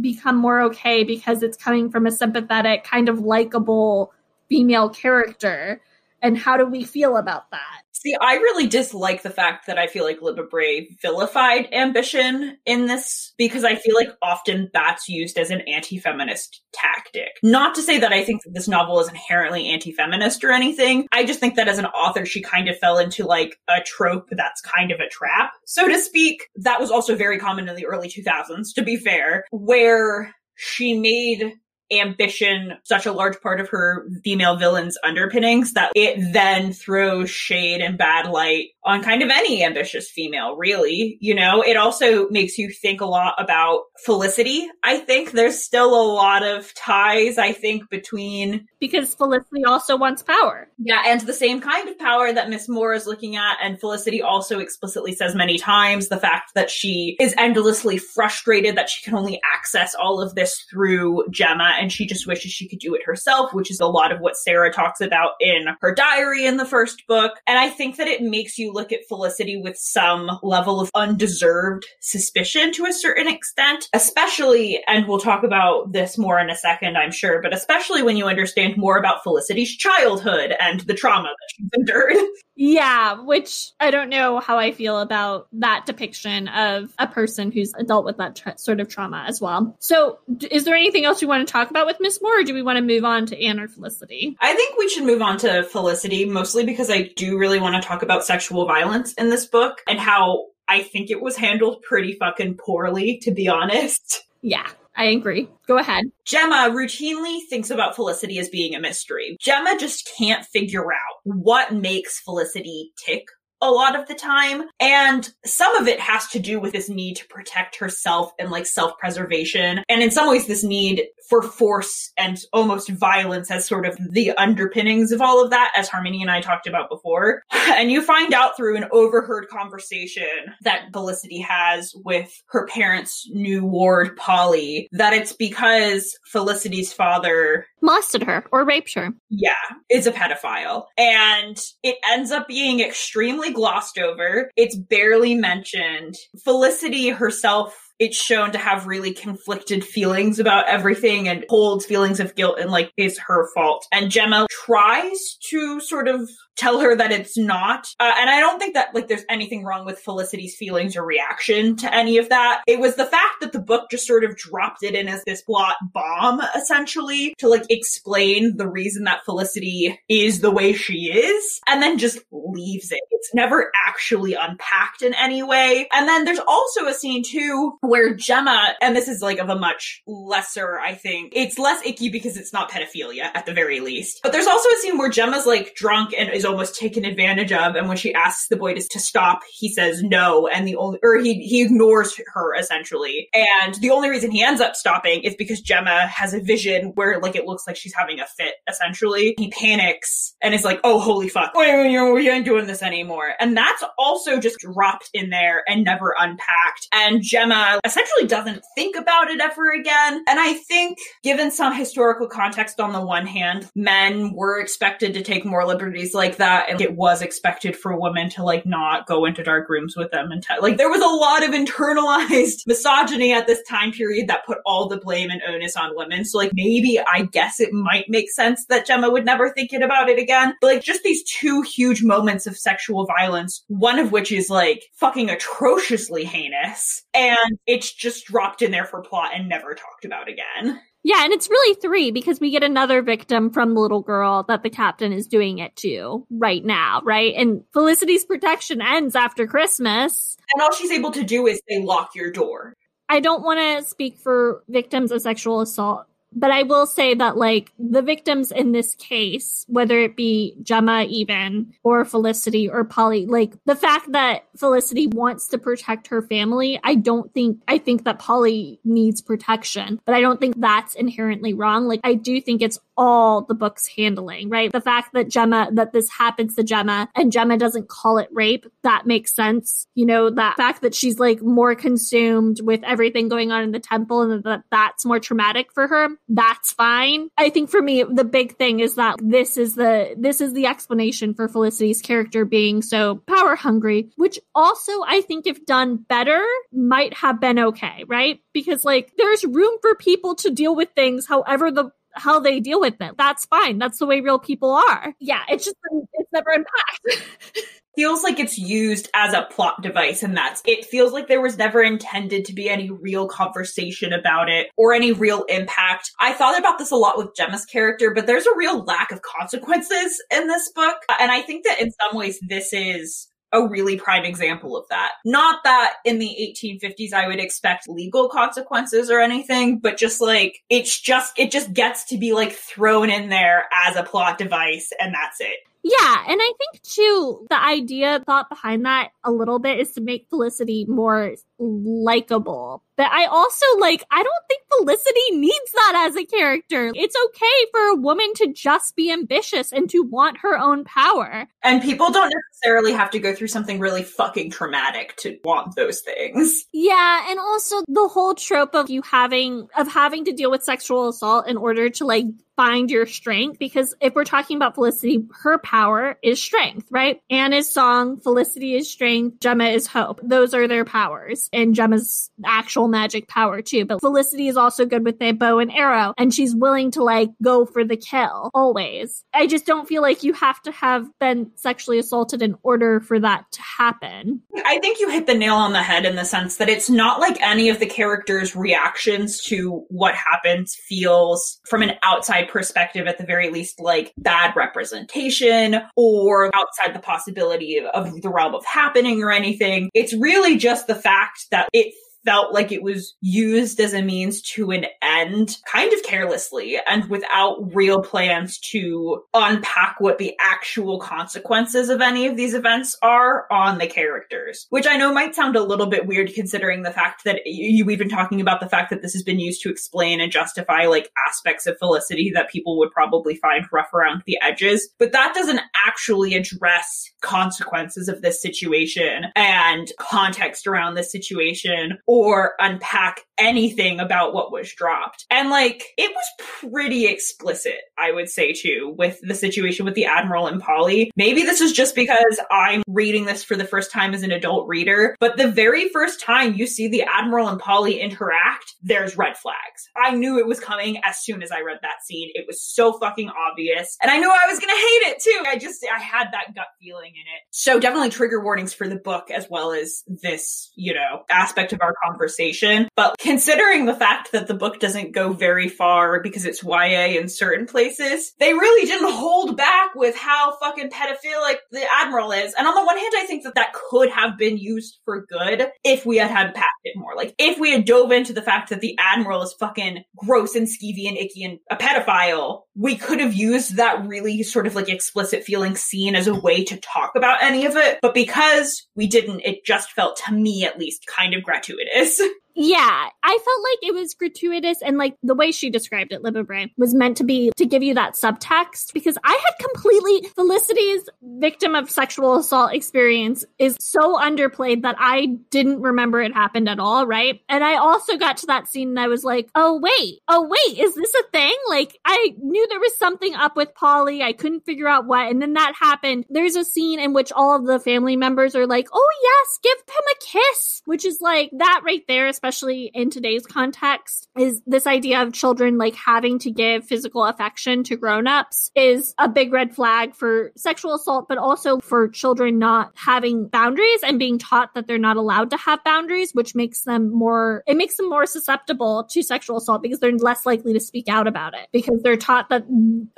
become more okay because it's coming from a sympathetic, kind of likable female character? And how do we feel about that? See, I really dislike the fact that I feel like Libba Bray vilified ambition in this because I feel like often that's used as an anti-feminist tactic. Not to say that I think that this novel is inherently anti-feminist or anything. I just think that as an author, she kind of fell into like a trope that's kind of a trap, so to speak. That was also very common in the early 2000s, to be fair, where she made ambition such a large part of her female villain's underpinnings that it then throws shade and bad light on kind of any ambitious female, really. You know, it also makes you think a lot about Felicity. I think there's still a lot of ties, I think, between. Because Felicity also wants power. Yeah, and the same kind of power that Miss Moore is looking at. And Felicity also explicitly says many times the fact that she is endlessly frustrated that she can only access all of this through Gemma and she just wishes she could do it herself, which is a lot of what Sarah talks about in her diary in the first book. And I think that it makes you look at Felicity with some level of undeserved suspicion to a certain extent, especially, and we'll talk about this more in a second, I'm sure, but especially when you understand more about Felicity's childhood and the trauma that she's endured. Yeah, which I don't know how I feel about that depiction of a person who's dealt with that tra- sort of trauma as well. So, is there anything else you want to talk about with Miss Moore, or do we want to move on to Anne or Felicity? I think we should move on to Felicity, mostly because I do really want to talk about sexual violence in this book and how I think it was handled pretty fucking poorly, to be honest. Yeah. I agree. Go ahead. Gemma routinely thinks about Felicity as being a mystery. Gemma just can't figure out what makes Felicity tick a lot of the time. And some of it has to do with this need to protect herself and like self preservation. And in some ways, this need for force and almost violence as sort of the underpinnings of all of that, as Harmony and I talked about before. And you find out through an overheard conversation that Felicity has with her parents' new ward, Polly, that it's because Felicity's father molested her or raped her. Yeah, is a pedophile. And it ends up being extremely glossed over. It's barely mentioned. Felicity herself it's shown to have really conflicted feelings about everything and holds feelings of guilt and like is her fault. And Gemma tries to sort of tell her that it's not. Uh, and I don't think that like there's anything wrong with Felicity's feelings or reaction to any of that. It was the fact that the book just sort of dropped it in as this plot bomb essentially to like explain the reason that Felicity is the way she is and then just leaves it. It's never actually unpacked in any way. And then there's also a scene too where Gemma, and this is like of a much lesser, I think, it's less icky because it's not pedophilia at the very least. But there's also a scene where Gemma's like drunk and is almost taken advantage of. And when she asks the boy to, to stop, he says no. And the only, or he, he ignores her essentially. And the only reason he ends up stopping is because Gemma has a vision where like it looks like she's having a fit essentially. He panics and is like, oh, holy fuck. We ain't doing this anymore. And that's also just dropped in there and never unpacked. And Gemma essentially doesn't think about it ever again. And I think given some historical context on the one hand, men were expected to take more liberties like that and it was expected for women to like not go into dark rooms with them and t- like there was a lot of internalized misogyny at this time period that put all the blame and onus on women so like maybe i guess it might make sense that gemma would never think it about it again but like just these two huge moments of sexual violence one of which is like fucking atrociously heinous and it's just dropped in there for plot and never talked about again yeah, and it's really three because we get another victim from the little girl that the captain is doing it to right now, right? And Felicity's protection ends after Christmas. And all she's able to do is say, lock your door. I don't want to speak for victims of sexual assault but I will say that like the victims in this case, whether it be Gemma even or Felicity or Polly, like the fact that Felicity wants to protect her family, I don't think I think that Polly needs protection, but I don't think that's inherently wrong. Like I do think it's all the book's handling, right? The fact that Gemma that this happens to Gemma and Gemma doesn't call it rape, that makes sense. You know, that fact that she's like more consumed with everything going on in the temple and that that's more traumatic for her that's fine. I think for me, the big thing is that this is the, this is the explanation for Felicity's character being so power hungry, which also I think if done better might have been okay, right? Because like there's room for people to deal with things however the how they deal with it. That's fine. That's the way real people are. Yeah, it's just it's never unpacked. feels like it's used as a plot device and that's it feels like there was never intended to be any real conversation about it or any real impact i thought about this a lot with gemma's character but there's a real lack of consequences in this book and i think that in some ways this is a really prime example of that. Not that in the 1850s I would expect legal consequences or anything, but just like, it's just, it just gets to be like thrown in there as a plot device and that's it. Yeah, and I think too, the idea thought behind that a little bit is to make Felicity more likable. But I also like, I don't think Felicity needs that as a character. It's okay for a woman to just be ambitious and to want her own power. And people don't necessarily have to go through something really fucking traumatic to want those things. Yeah, and also the whole trope of you having, of having to deal with sexual assault in order to like find your strength because if we're talking about Felicity, her power is strength, right? Anne's song, Felicity is strength, Gemma is hope. Those are their powers and Gemma's actual magic power too. But Felicity is also good with the bow and arrow and she's willing to like go for the kill always. I just don't feel like you have to have been sexually assaulted in order for that to happen. I think you hit the nail on the head in the sense that it's not like any of the characters' reactions to what happens feels from an outside perspective, at the very least, like bad representation or outside the possibility of the realm of happening or anything. It's really just the fact that it felt like it was used as a means to an end kind of carelessly and without real plans to unpack what the actual consequences of any of these events are on the characters. Which I know might sound a little bit weird considering the fact that you, have been talking about the fact that this has been used to explain and justify like aspects of Felicity that people would probably find rough around the edges. But that doesn't actually address consequences of this situation and context around this situation or unpack anything about what was dropped. And like, it was pretty explicit, I would say too, with the situation with the Admiral and Polly. Maybe this is just because I'm reading this for the first time as an adult reader, but the very first time you see the Admiral and Polly interact, there's red flags. I knew it was coming as soon as I read that scene. It was so fucking obvious. And I knew I was gonna hate it too. I just, I had that gut feeling in it. So definitely trigger warnings for the book as well as this, you know, aspect of our conversation. But considering the fact that the book doesn't go very far because it's YA in certain places, they really didn't hold back with how fucking pedophilic the Admiral is. And on the one hand, I think that that could have been used for good if we had had packed it more. Like, if we had dove into the fact that the Admiral is fucking gross and skeevy and icky and a pedophile, we could have used that really sort of like explicit feeling scene as a way to talk about any of it. But because we didn't, it just felt to me at least kind of gratuitous. Yeah, I felt like it was gratuitous and like the way she described it, Libba Bray, was meant to be to give you that subtext because I had completely Felicity's victim of sexual assault experience is so underplayed that I didn't remember it happened at all, right? And I also got to that scene and I was like, oh wait, oh wait, is this a thing? Like I knew there was something up with Polly. I couldn't figure out what. And then that happened. There's a scene in which all of the family members are like, oh yes, give him a kiss, which is like that right there, especially in today's context, is this idea of children like having to give physical affection to grown-ups is a big red flag for sexual assault, but also for children not having boundaries and being taught that they're not allowed to have boundaries, which makes them more, it makes them more susceptible to sexual assault because they're less likely to speak out about it because they're taught that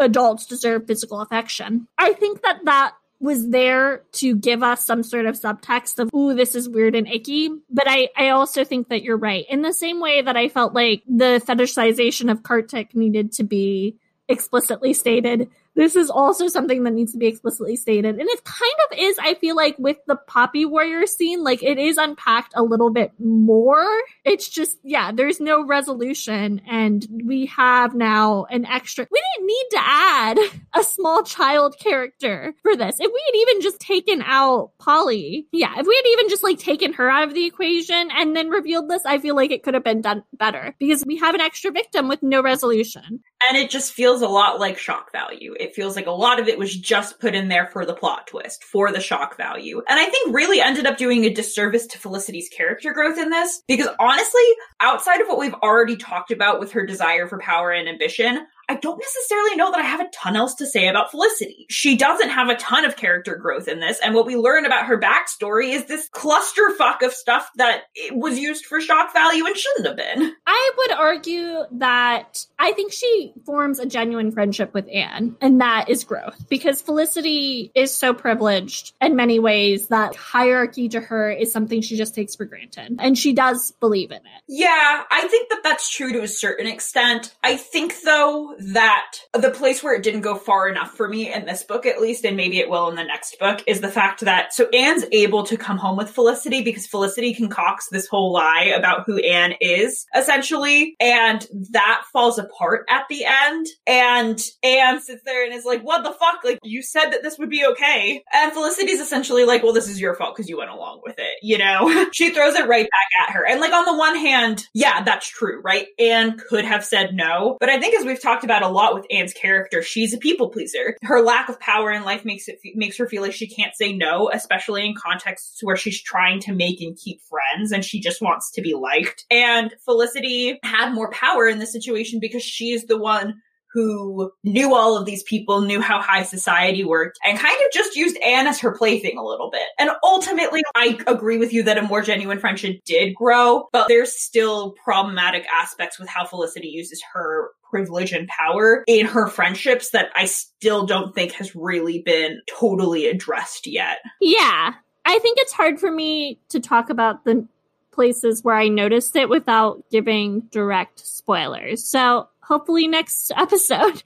adults deserve physical affection. I think that that was there to give us some sort of subtext of, ooh, this is weird and icky. But I, I also think that you're right. In the same way that I felt like the fetishization of Kartik needed to be explicitly stated this is also something that needs to be explicitly stated. And it kind of is, I feel like, with the Poppy Warrior scene, like it is unpacked a little bit more. It's just, yeah, there's no resolution. And we have now an extra, we didn't need to add a small child character for this. If we had even just taken out Polly, yeah, if we had even just like taken her out of the equation and then revealed this, I feel like it could have been done better because we have an extra victim with no resolution. And it just feels a lot like shock value it feels like a lot of it was just put in there for the plot twist, for the shock value. And I think really ended up doing a disservice to Felicity's character growth in this, because honestly, outside of what we've already talked about with her desire for power and ambition, I don't necessarily know that I have a ton else to say about Felicity. She doesn't have a ton of character growth in this, and what we learn about her backstory is this clusterfuck of stuff that was used for shock value and shouldn't have been. I would argue that I think she forms a genuine friendship with Anne, and that is growth because Felicity is so privileged in many ways that hierarchy to her is something she just takes for granted, and she does believe in it. Yeah, I think that that's true to a certain extent. I think though that the place where it didn't go far enough for me in this book, at least, and maybe it will in the next book, is the fact that so Anne's able to come home with Felicity because Felicity concocts this whole lie about who Anne is, essentially, and that falls apart at the end. And Anne sits there and is like, What the fuck? Like, you said that this would be okay. And Felicity's essentially like, Well, this is your fault because you went along with it, you know? she throws it right back at her. And like, on the one hand, yeah, that's true, right? Anne could have said no. But I think as we've talked about a lot with Anne's character. She's a people pleaser. Her lack of power in life makes it makes her feel like she can't say no, especially in contexts where she's trying to make and keep friends and she just wants to be liked. And Felicity had more power in this situation because she's the one who knew all of these people, knew how high society worked, and kind of just used Anne as her plaything a little bit. And ultimately, I agree with you that a more genuine friendship did grow, but there's still problematic aspects with how Felicity uses her privilege and power in her friendships that I still don't think has really been totally addressed yet. Yeah. I think it's hard for me to talk about the places where I noticed it without giving direct spoilers. So hopefully next episode.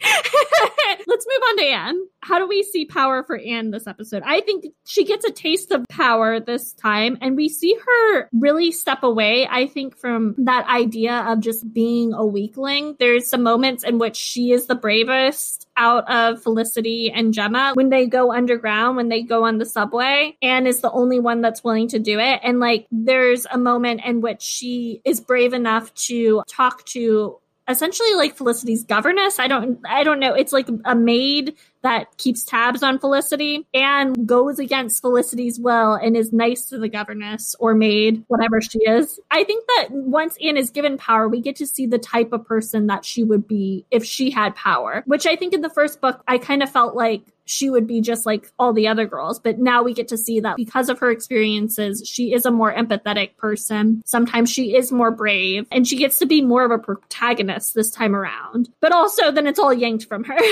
Let's move on to Anne. How do we see power for Anne this episode? I think she gets a taste of power this time, and we see her really step away, I think, from that idea of just being a weakling. There's some moments in which she is the bravest out of Felicity and Gemma when they go underground, when they go on the subway. Anne is the only one that's willing to do it. And like, there's a moment in which she is brave enough to talk to essentially like Felicity's governess. I don't I don't know. It's like a maid that keeps tabs on Felicity and goes against Felicity's will and is nice to the governess or maid, whatever she is. I think that once Anne is given power, we get to see the type of person that she would be if she had power, which I think in the first book, I kind of felt like she would be just like all the other girls. But now we get to see that because of her experiences, she is a more empathetic person. Sometimes she is more brave and she gets to be more of a protagonist this time around. But also, then it's all yanked from her.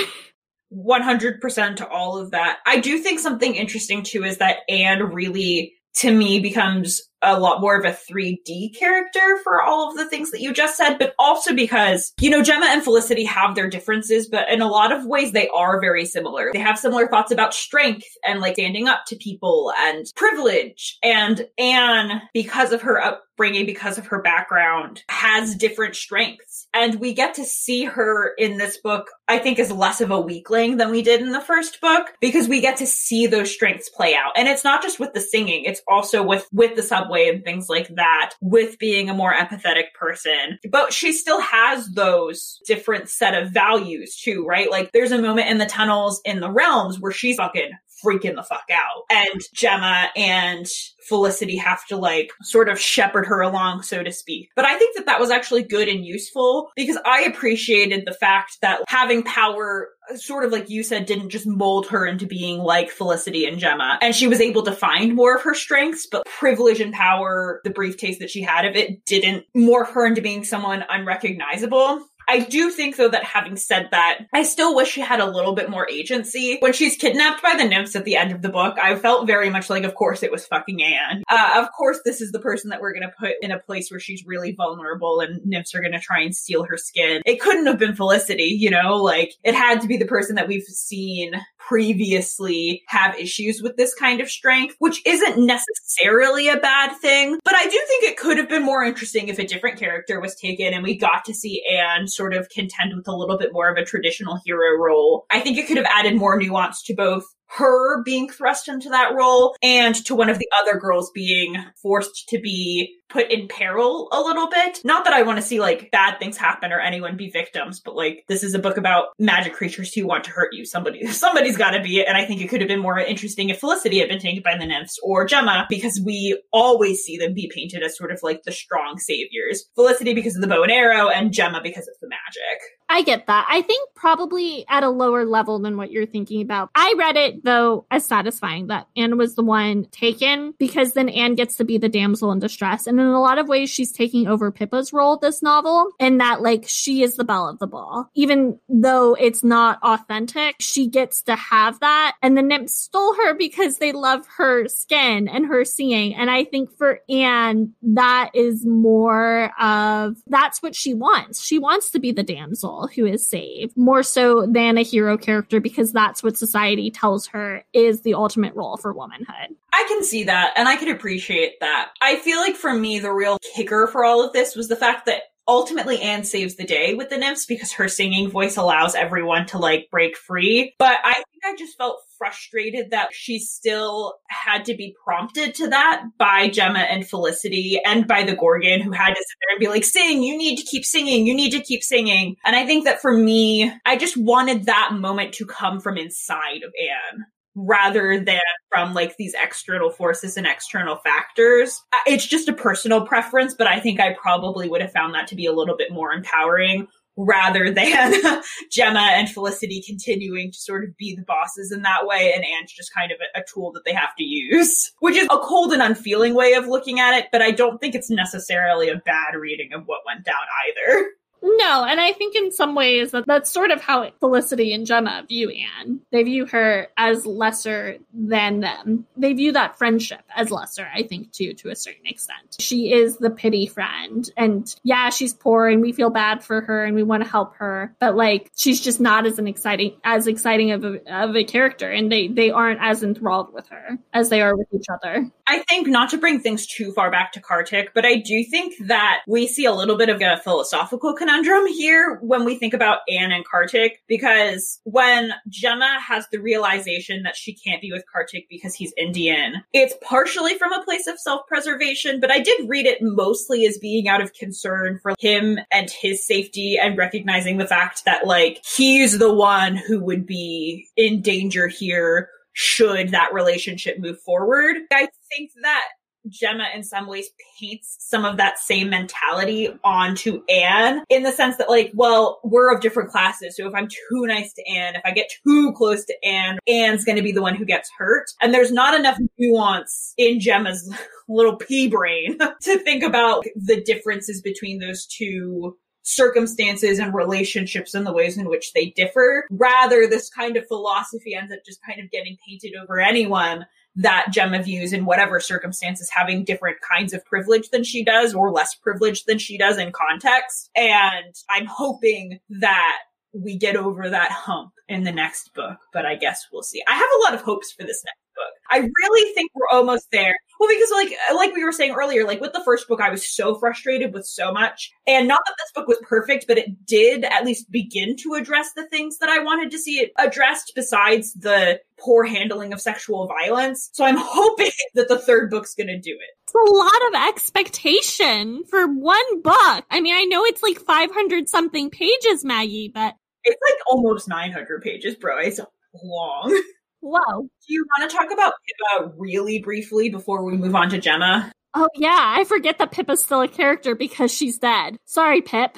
100% to all of that. I do think something interesting too is that Anne really, to me, becomes a lot more of a 3D character for all of the things that you just said, but also because, you know, Gemma and Felicity have their differences, but in a lot of ways they are very similar. They have similar thoughts about strength and like standing up to people and privilege. And Anne, because of her upbringing, because of her background, has different strengths. And we get to see her in this book, I think, is less of a weakling than we did in the first book, because we get to see those strengths play out. And it's not just with the singing, it's also with, with the subway and things like that with being a more empathetic person. But she still has those different set of values too, right? Like there's a moment in the tunnels in the realms where she's fucking freaking the fuck out. And Gemma and Felicity have to like sort of shepherd her along, so to speak. But I think that that was actually good and useful because I appreciated the fact that having power sort of like you said, didn't just mold her into being like Felicity and Gemma. And she was able to find more of her strengths, but privilege and power, the brief taste that she had of it, didn't morph her into being someone unrecognizable. I do think though that having said that, I still wish she had a little bit more agency. When she's kidnapped by the nymphs at the end of the book, I felt very much like, of course it was fucking Anne. Uh, of course this is the person that we're gonna put in a place where she's really vulnerable and nymphs are gonna try and steal her skin. It couldn't have been Felicity, you know, like it had to be the person that we've seen previously have issues with this kind of strength, which isn't necessarily a bad thing. But I do think it could have been more interesting if a different character was taken and we got to see Anne sort of contend with a little bit more of a traditional hero role. I think it could have added more nuance to both her being thrust into that role and to one of the other girls being forced to be put in peril a little bit. Not that I want to see like bad things happen or anyone be victims, but like this is a book about magic creatures who want to hurt you. Somebody, somebody's got to be it. And I think it could have been more interesting if Felicity had been taken by the nymphs or Gemma because we always see them be painted as sort of like the strong saviors. Felicity because of the bow and arrow and Gemma because of the magic. I get that. I think probably at a lower level than what you're thinking about. I read it though as satisfying that Anne was the one taken because then Anne gets to be the damsel in distress. And in a lot of ways, she's taking over Pippa's role this novel and that like she is the belle of the ball. Even though it's not authentic, she gets to have that. And the nymphs stole her because they love her skin and her seeing. And I think for Anne, that is more of that's what she wants. She wants to be the damsel who is saved more so than a hero character because that's what society tells her is the ultimate role for womanhood. I can see that and I can appreciate that. I feel like for me, the real kicker for all of this was the fact that ultimately Anne saves the day with the nymphs because her singing voice allows everyone to like break free. But I think I just felt frustrated that she still had to be prompted to that by Gemma and Felicity and by the Gorgon who had to sit there and be like, sing, you need to keep singing, you need to keep singing. And I think that for me, I just wanted that moment to come from inside of Anne rather than from like these external forces and external factors. Uh, it's just a personal preference, but I think I probably would have found that to be a little bit more empowering rather than Gemma and Felicity continuing to sort of be the bosses in that way and Anne's just kind of a, a, tool that they have to use, which is a cold and unfeeling way of looking at it, but I don't think it's necessarily a bad reading of what went down either. No, and I think in some ways that that's sort of how Felicity and Gemma view Anne. They view her as lesser than them. They view that friendship as lesser, I think, too, to a certain extent. She is the pity friend. And yeah, she's poor and we feel bad for her and we want to help her. But like, she's just not as an exciting, as exciting of a, of a character. And they, they aren't as enthralled with her as they are with each other. I think not to bring things too far back to Kartik, but I do think that we see a little bit of a philosophical conundrum here when we think about Anne and Kartik, because when Gemma has the realization that she can't be with Kartik because he's Indian, it's partially from a place of self-preservation, but I did read it mostly as being out of concern for him and his safety and recognizing the fact that like he's the one who would be in danger here should that relationship move forward. I think that Gemma in some ways paints some of that same mentality onto Anne in the sense that like, well, we're of different classes. So if I'm too nice to Anne, if I get too close to Anne, Anne's going to be the one who gets hurt. And there's not enough nuance in Gemma's little pea brain to think about the differences between those two circumstances and relationships and the ways in which they differ. Rather, this kind of philosophy ends up just kind of getting painted over anyone that Gemma views in whatever circumstances having different kinds of privilege than she does or less privilege than she does in context. And I'm hoping that we get over that hump in the next book, but I guess we'll see. I have a lot of hopes for this next book. I really think we're almost there. Well, because like like we were saying earlier, like with the first book, I was so frustrated with so much, and not that this book was perfect, but it did at least begin to address the things that I wanted to see it addressed. Besides the poor handling of sexual violence, so I'm hoping that the third book's going to do it. It's a lot of expectation for one book. I mean, I know it's like 500 something pages, Maggie, but it's like almost 900 pages, bro. It's long. Whoa. Do you want to talk about Pippa really briefly before we move on to Gemma? Oh yeah, I forget that Pippa's still a character because she's dead. Sorry, Pip.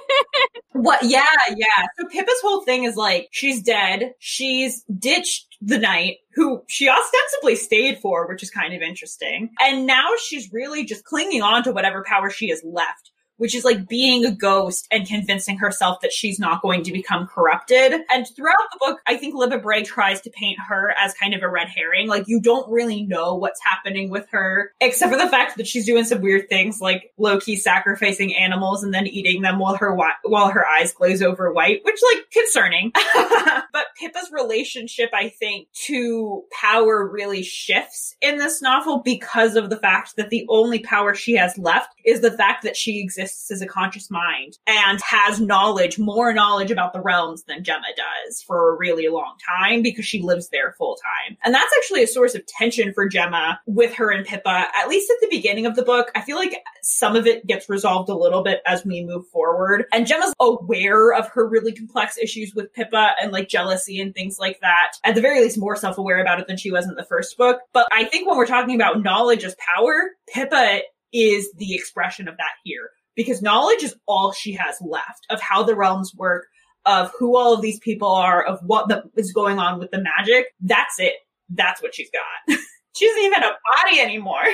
what? Yeah, yeah. So Pippa's whole thing is like she's dead. She's ditched the knight who she ostensibly stayed for, which is kind of interesting. And now she's really just clinging on to whatever power she has left which is like being a ghost and convincing herself that she's not going to become corrupted. And throughout the book, I think Libba Bray tries to paint her as kind of a red herring. Like you don't really know what's happening with her, except for the fact that she's doing some weird things like low-key sacrificing animals and then eating them while her while her eyes glaze over white, which like concerning. but Pippa's relationship, I think, to power really shifts in this novel because of the fact that the only power she has left is the fact that she exists exists as a conscious mind and has knowledge, more knowledge about the realms than Gemma does for a really long time because she lives there full time. And that's actually a source of tension for Gemma with her and Pippa, at least at the beginning of the book. I feel like some of it gets resolved a little bit as we move forward. And Gemma's aware of her really complex issues with Pippa and like jealousy and things like that. At the very least, more self aware about it than she was in the first book. But I think when we're talking about knowledge as power, Pippa is the expression of that here because knowledge is all she has left of how the realms work, of who all of these people are, of what the, is going on with the magic. That's it. That's what she's got. she doesn't even have a body anymore.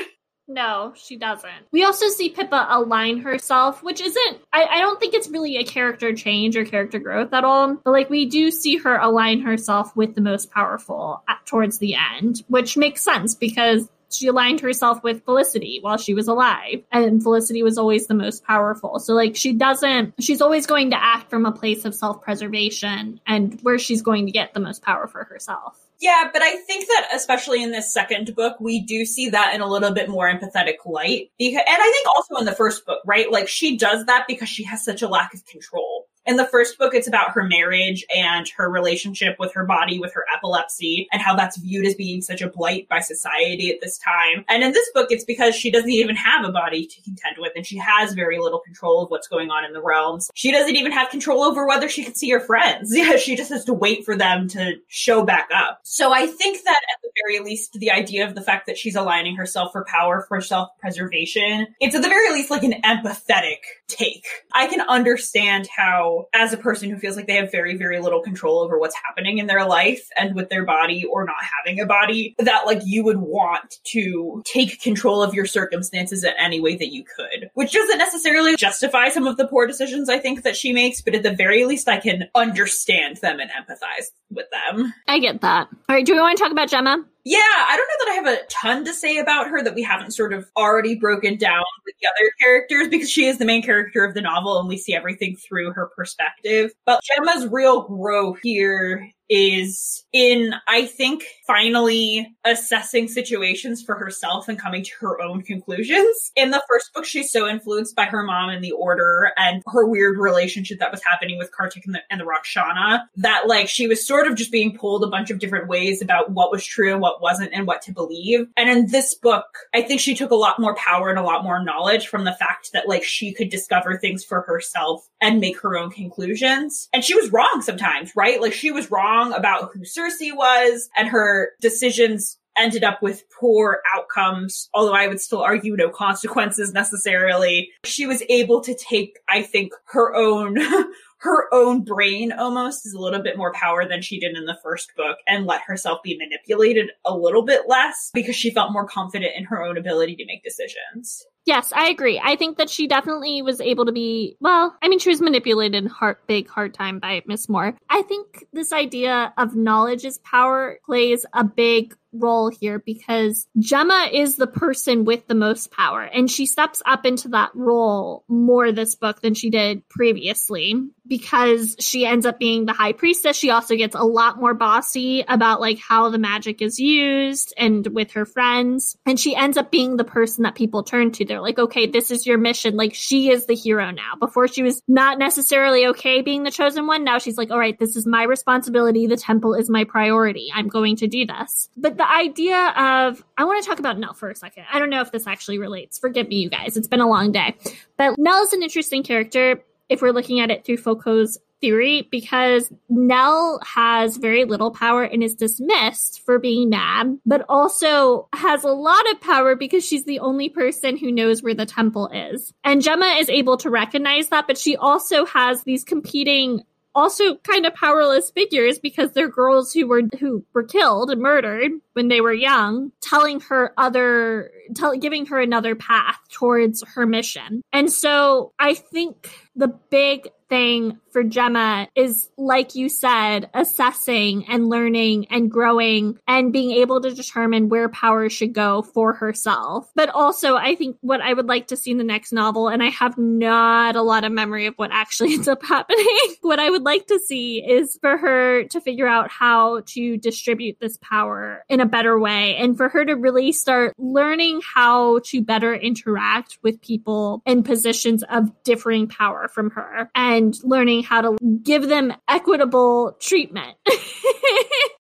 No, she doesn't. We also see Pippa align herself, which isn't, I, I, don't think it's really a character change or character growth at all. But like we do see her align herself with the most powerful at, towards the end, which makes sense because she aligned herself with Felicity while she was alive. And Felicity was always the most powerful. So, like, she doesn't, she's always going to act from a place of self preservation and where she's going to get the most power for herself. Yeah, but I think that especially in this second book, we do see that in a little bit more empathetic light. Because, and I think also in the first book, right? Like she does that because she has such a lack of control. In the first book, it's about her marriage and her relationship with her body, with her epilepsy, and how that's viewed as being such a blight by society at this time. And in this book, it's because she doesn't even have a body to contend with, and she has very little control of what's going on in the realms. She doesn't even have control over whether she can see her friends. Yeah, she just has to wait for them to show back up. So I think that at the very least, the idea of the fact that she's aligning herself for power, for self preservation, it's at the very least like an empathetic take. I can understand how as a person who feels like they have very, very little control over what's happening in their life and with their body or not having a body, that like you would want to take control of your circumstances in any way that you could, which doesn't necessarily justify some of the poor decisions I think that she makes, but at the very least, I can understand them and empathize with them. I get that. All right, do we want to talk about Gemma? Yeah, I don't know that I have a ton to say about her that we haven't sort of already broken down with the other characters because she is the main character of the novel and we see everything through her perspective. But Gemma's real growth here is in, I think, finally assessing situations for herself and coming to her own conclusions. In the first book, she's so influenced by her mom and the order and her weird relationship that was happening with Kartik and the, and the Rakshana that like she was sort of just being pulled a bunch of different ways about what was true and what wasn't and what to believe. And in this book, I think she took a lot more power and a lot more knowledge from the fact that like she could discover things for herself and make her own conclusions. And she was wrong sometimes, right? Like she was wrong wrong about who Circe was, and her decisions ended up with poor outcomes, although I would still argue no consequences necessarily. She was able to take, I think, her own her own brain almost is a little bit more power than she did in the first book and let herself be manipulated a little bit less because she felt more confident in her own ability to make decisions. Yes, I agree. I think that she definitely was able to be, well, I mean, she was manipulated hard, big, hard time by Miss Moore. I think this idea of knowledge is power plays a big role here because Gemma is the person with the most power and she steps up into that role more this book than she did previously because she ends up being the high priestess. She also gets a lot more bossy about like how the magic is used and with her friends. And she ends up being the person that people turn to. They're like, okay, this is your mission. Like she is the hero now. Before she was not necessarily okay being the chosen one. Now she's like, all right, this is my responsibility. The temple is my priority. I'm going to do this. But the idea of, I want to talk about Nell for a second. I don't know if this actually relates. Forgive me, you guys. It's been a long day. But Nell is an interesting character if we're looking at it through Foucault's theory because Nell has very little power and is dismissed for being mad, but also has a lot of power because she's the only person who knows where the temple is. And Gemma is able to recognize that, but she also has these competing also kind of powerless figures because they're girls who were who were killed and murdered when they were young telling her other tell, giving her another path towards her mission. And so i think the big thing for Gemma is, like you said, assessing and learning and growing and being able to determine where power should go for herself. But also, I think what I would like to see in the next novel, and I have not a lot of memory of what actually ends up happening, what I would like to see is for her to figure out how to distribute this power in a better way and for her to really start learning how to better interact with people in positions of differing power from her and learning how to give them equitable treatment.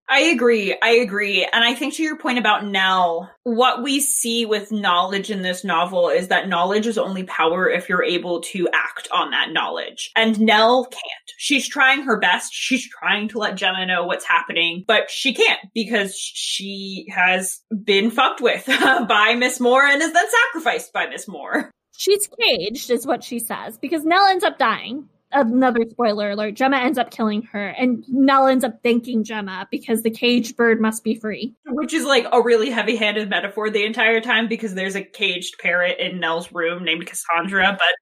I agree. I agree. And I think to your point about Nell, what we see with knowledge in this novel is that knowledge is only power if you're able to act on that knowledge. And Nell can't. She's trying her best. She's trying to let Gemma know what's happening, but she can't because she has been fucked with by Miss Moore and is then sacrificed by Miss Moore. She's caged, is what she says, because Nell ends up dying another spoiler alert. Gemma ends up killing her and nell ends up thanking gemma because the caged bird must be free. Which is like a really heavy-handed metaphor the entire time because there's a caged parrot in nell's room named cassandra but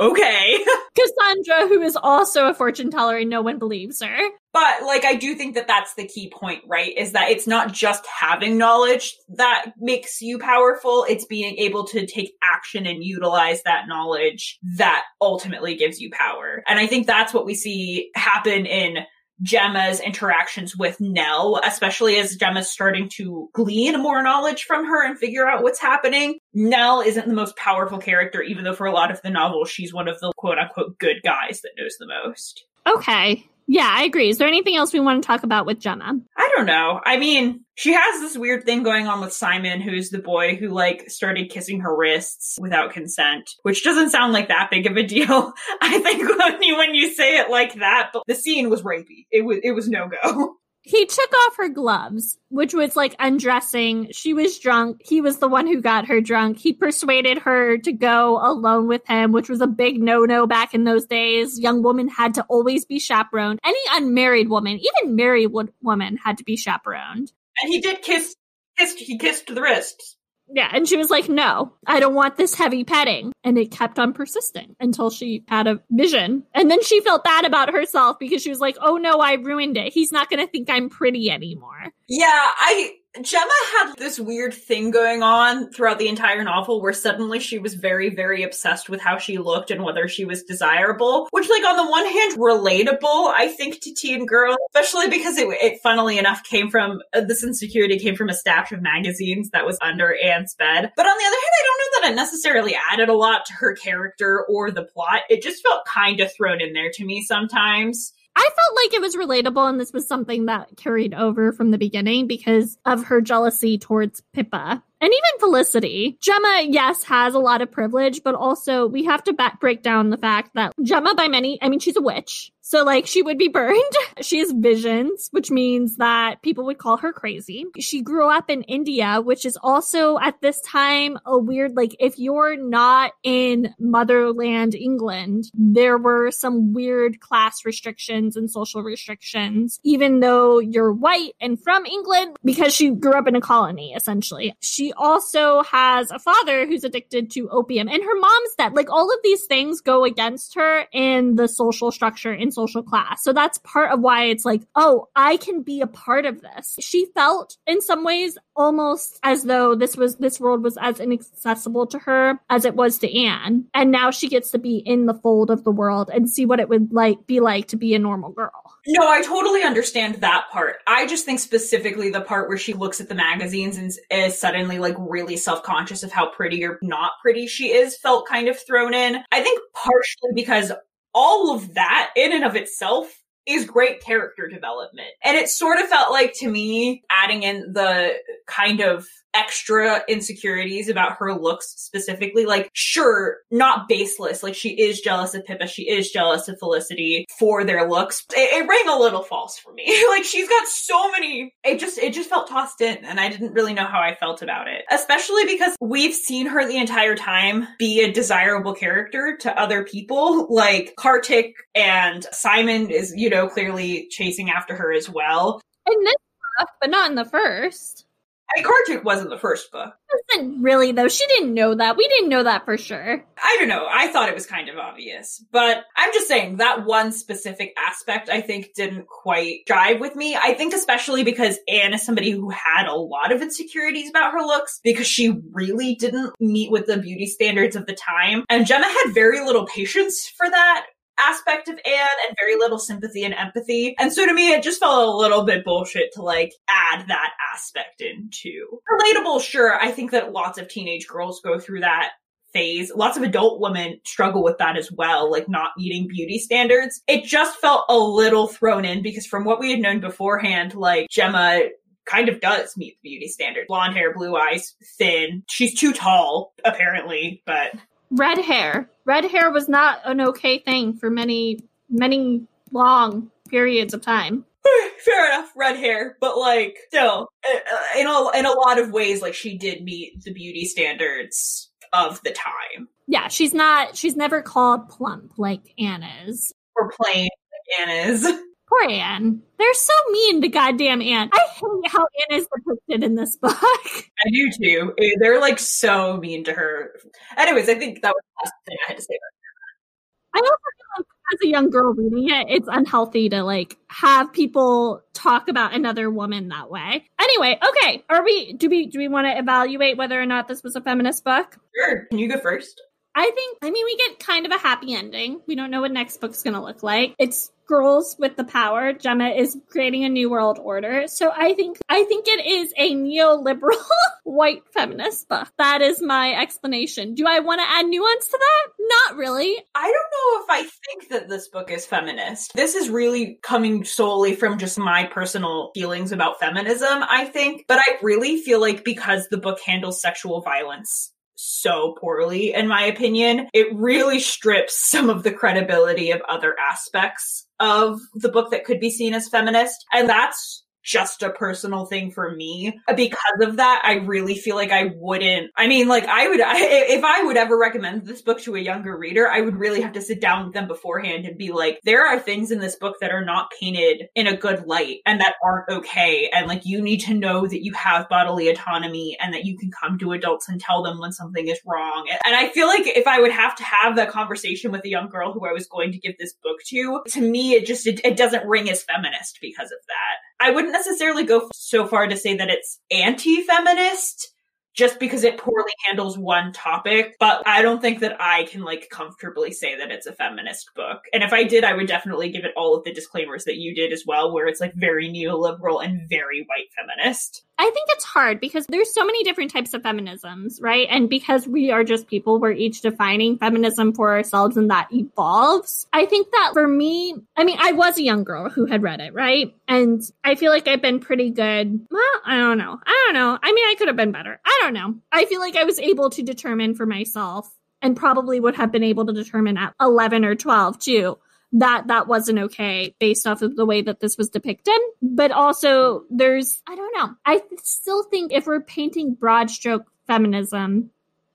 okay. Cassandra, who is also a fortune teller and no one believes her. But like, I do think that that's the key point, right? Is that it's not just having knowledge that makes you powerful. It's being able to take action and utilize that knowledge that ultimately gives you power. And I think that's what we see happen in Gemma's interactions with Nell, especially as Gemma's starting to glean more knowledge from her and figure out what's happening. Nell isn't the most powerful character, even though for a lot of the novel, she's one of the quote unquote good guys that knows the most. Okay. Yeah, I agree. Is there anything else we want to talk about with Gemma? I don't know. I mean, she has this weird thing going on with Simon, who's the boy who like started kissing her wrists without consent, which doesn't sound like that big of a deal. I think when you when you say it like that, but the scene was rapey. It was it was no go. he took off her gloves, which was like undressing. She was drunk. He was the one who got her drunk. He persuaded her to go alone with him, which was a big no no back in those days. Young women had to always be chaperoned. Any unmarried woman, even married woman, had to be chaperoned. And he did kiss, kissed, he kissed the wrists. Yeah, and she was like, "No, I don't want this heavy petting." And it kept on persisting until she had a vision. And then she felt bad about herself because she was like, "Oh no, I ruined it. He's not going to think I'm pretty anymore." Yeah, I Gemma had this weird thing going on throughout the entire novel where suddenly she was very, very obsessed with how she looked and whether she was desirable, which, like, on the one hand, relatable, I think, to teen girls, especially because it, it funnily enough, came from uh, this insecurity came from a stash of magazines that was under Anne's bed. But on the other hand, I don't know that it necessarily added a lot to her character or the plot. It just felt kind of thrown in there to me sometimes. I felt like it was relatable, and this was something that carried over from the beginning because of her jealousy towards Pippa and even Felicity. Gemma, yes, has a lot of privilege, but also we have to back break down the fact that Gemma, by many, I mean, she's a witch. So, like, she would be burned. she has visions, which means that people would call her crazy. She grew up in India, which is also at this time a weird, like, if you're not in motherland England, there were some weird class restrictions and social restrictions, even though you're white and from England, because she grew up in a colony, essentially. She also has a father who's addicted to opium and her mom's dead. Like, all of these things go against her in the social structure in social class. So that's part of why it's like, oh, I can be a part of this. She felt in some ways almost as though this was this world was as inaccessible to her as it was to Anne. And now she gets to be in the fold of the world and see what it would like be like to be a normal girl. No, I totally understand that part. I just think specifically the part where she looks at the magazines and is suddenly like really self-conscious of how pretty or not pretty she is felt kind of thrown in. I think partially because all of that in and of itself is great character development. And it sort of felt like to me adding in the kind of extra insecurities about her looks specifically. Like, sure, not baseless. Like, she is jealous of Pippa. She is jealous of Felicity for their looks. It, it rang a little false for me. like, she's got so many. It just, it just felt tossed in and I didn't really know how I felt about it. Especially because we've seen her the entire time be a desirable character to other people. Like, Kartik and Simon is, you know, clearly chasing after her as well. In this but not in the first. I Kartik wasn't the first book. Wasn't really though. She didn't know that. We didn't know that for sure. I don't know. I thought it was kind of obvious, but I'm just saying that one specific aspect I think didn't quite jive with me. I think especially because Anne is somebody who had a lot of insecurities about her looks because she really didn't meet with the beauty standards of the time. And Gemma had very little patience for that aspect of Anne and very little sympathy and empathy. And so to me, it just felt a little bit bullshit to like add that aspect into. Relatable, sure. I think that lots of teenage girls go through that phase. Lots of adult women struggle with that as well, like not meeting beauty standards. It just felt a little thrown in because from what we had known beforehand, like Gemma kind of does meet the beauty standard. Blonde hair, blue eyes, thin. She's too tall, apparently, but red hair. Red hair was not an okay thing for many, many long periods of time. Fair enough, red hair, but like still, uh, in a in a lot of ways, like she did meet the beauty standards of the time. Yeah, she's not. She's never called plump like Anna's or plain like Anne is. Poor Anne. They're so mean to goddamn Anne. I hate how Anne is depicted in this book. I do too. Eh, they're like so mean to her. Anyways, I think that was the last thing I had to say about that. I also feel like as a young girl reading it, it's unhealthy to like have people talk about another woman that way. Anyway, okay. Are we do we do we want to evaluate whether or not this was a feminist book? Sure. Can you go first? I think I mean we get kind of a happy ending. We don't know what next book's gonna look like. It's girls with the power. Gemma is creating a new world order. So I think I think it is a neoliberal white feminist book. That is my explanation. Do I want to add nuance to that? Not really. I don't know if I think that this book is feminist. This is really coming solely from just my personal feelings about feminism, I think. But I really feel like because the book handles sexual violence so poorly, in my opinion. It really strips some of the credibility of other aspects of the book that could be seen as feminist. And that's just a personal thing for me. Because of that, I really feel like I wouldn't. I mean, like I would, I, if I would ever recommend this book to a younger reader, I would really have to sit down with them beforehand and be like, there are things in this book that are not painted in a good light and that aren't okay. And like, you need to know that you have bodily autonomy and that you can come to adults and tell them when something is wrong. And I feel like if I would have to have that conversation with a young girl who I was going to give this book to, to me, it just, it, it doesn't ring as feminist because of that. I wouldn't necessarily go so far to say that it's anti-feminist just because it poorly handles one topic, but I don't think that I can like comfortably say that it's a feminist book. And if I did, I would definitely give it all of the disclaimers that you did as well, where it's like very neoliberal and very white feminist. I think it's hard because there's so many different types of feminisms, right? And because we are just people, we're each defining feminism for ourselves and that evolves. I think that for me, I mean, I was a young girl who had read it, right? And I feel like I've been pretty good. Well, I don't know. I don't know. I mean, I could have been better. I don't know. I feel like I was able to determine for myself and probably would have been able to determine at 11 or 12 too that that wasn't okay based off of the way that this was depicted. But also, there's, I don't know. I still think if we're painting broad stroke feminism,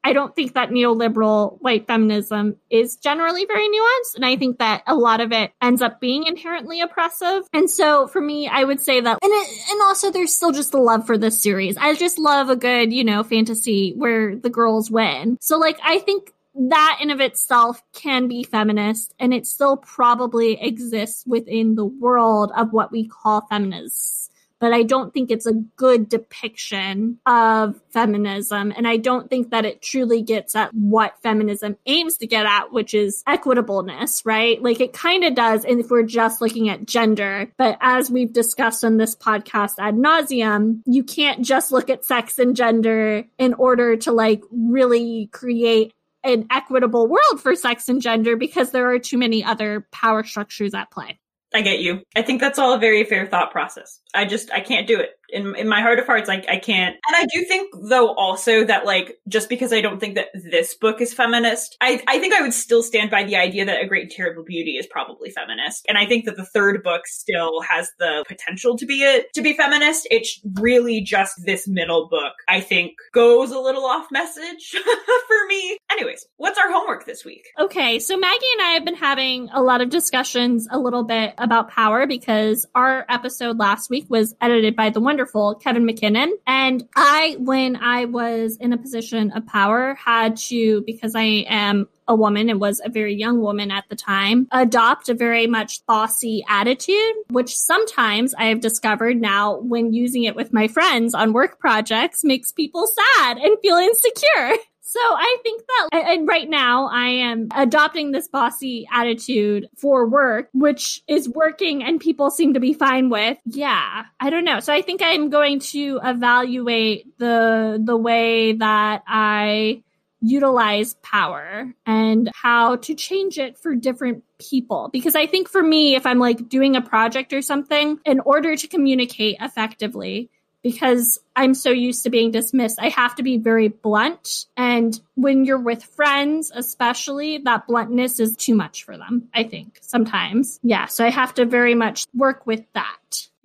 I don't think that neoliberal white feminism is generally very nuanced. And I think that a lot of it ends up being inherently oppressive. And so for me, I would say that, and it, and also there's still just a love for this series. I just love a good, you know, fantasy where the girls win. So like, I think that in of itself can be feminist and it still probably exists within the world of what we call feminists but I don't think it's a good depiction of feminism. And I don't think that it truly gets at what feminism aims to get at, which is equitableness, right? Like it kind of does. If we're just looking at gender, but as we've discussed on this podcast ad nauseum, you can't just look at sex and gender in order to like really create an equitable world for sex and gender because there are too many other power structures at play. I get you. I think that's all a very fair thought process. I just I can't do it in in my heart of hearts. Like I can't. And I do think though also that like just because I don't think that this book is feminist, I I think I would still stand by the idea that A Great Terrible Beauty is probably feminist. And I think that the third book still has the potential to be it to be feminist. It's really just this middle book. I think goes a little off message for me. Anyways, what's our homework this week? Okay, so Maggie and I have been having a lot of discussions a little bit about power because our episode last week was edited by the wonderful Kevin McKinnon. And I, when I was in a position of power, had to, because I am a woman and was a very young woman at the time, adopt a very much bossy attitude, which sometimes I have discovered now when using it with my friends on work projects makes people sad and feel insecure. So I think that, and right now I am adopting this bossy attitude for work, which is working and people seem to be fine with. Yeah, I don't know. So I think I'm going to evaluate the, the way that I utilize power and how to change it for different people. Because I think for me, if I'm like doing a project or something, in order to communicate effectively, because I'm so used to being dismissed. I have to be very blunt. And when you're with friends, especially, that bluntness is too much for them, I think, sometimes. Yeah. So I have to very much work with that.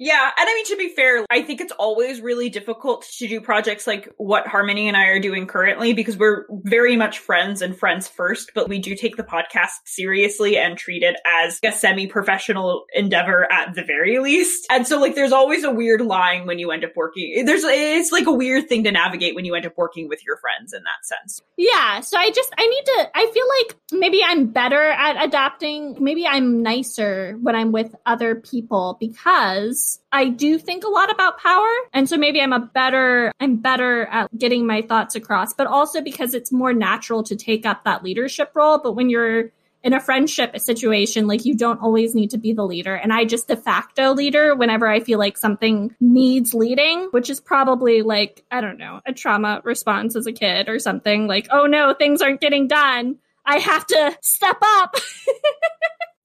Yeah, and I mean to be fair, I think it's always really difficult to do projects like what Harmony and I are doing currently because we're very much friends and friends first, but we do take the podcast seriously and treat it as a semi-professional endeavor at the very least. And so like there's always a weird line when you end up working. There's it's like a weird thing to navigate when you end up working with your friends in that sense. Yeah, so I just I need to I feel like maybe I'm better at adapting, maybe I'm nicer when I'm with other people because I do think a lot about power. And so maybe I'm a better, I'm better at getting my thoughts across, but also because it's more natural to take up that leadership role. But when you're in a friendship situation, like you don't always need to be the leader. And I just de facto leader whenever I feel like something needs leading, which is probably like, I don't know, a trauma response as a kid or something like, oh no, things aren't getting done. I have to step up.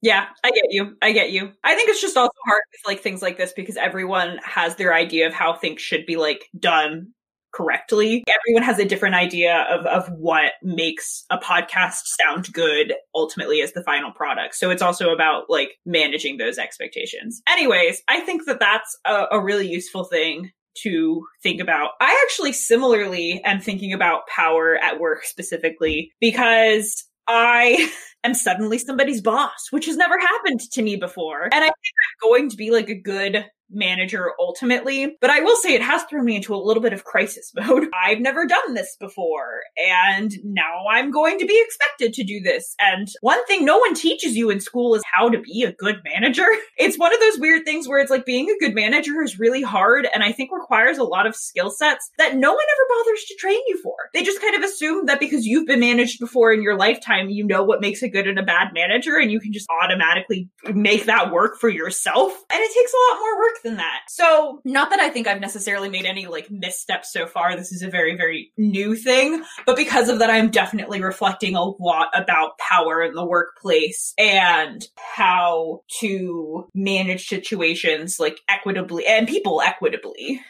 Yeah, I get you. I get you. I think it's just also hard with like things like this because everyone has their idea of how things should be like done correctly. Everyone has a different idea of, of what makes a podcast sound good ultimately as the final product. So it's also about like managing those expectations. Anyways, I think that that's a, a really useful thing to think about. I actually similarly am thinking about power at work specifically because I am suddenly somebody's boss, which has never happened to me before. And I think I'm going to be like a good manager ultimately. But I will say it has thrown me into a little bit of crisis mode. I've never done this before, and now I'm going to be expected to do this. And one thing no one teaches you in school is how to be a good manager. It's one of those weird things where it's like being a good manager is really hard and I think requires a lot of skill sets that no one ever bothers to train you for. They just kind of assume that because you've been managed before in your lifetime, you know what makes a good and a bad manager and you can just automatically make that work for yourself. And it takes a lot more work than that. So, not that I think I've necessarily made any like missteps so far. This is a very, very new thing. But because of that, I'm definitely reflecting a lot about power in the workplace and how to manage situations like equitably and people equitably.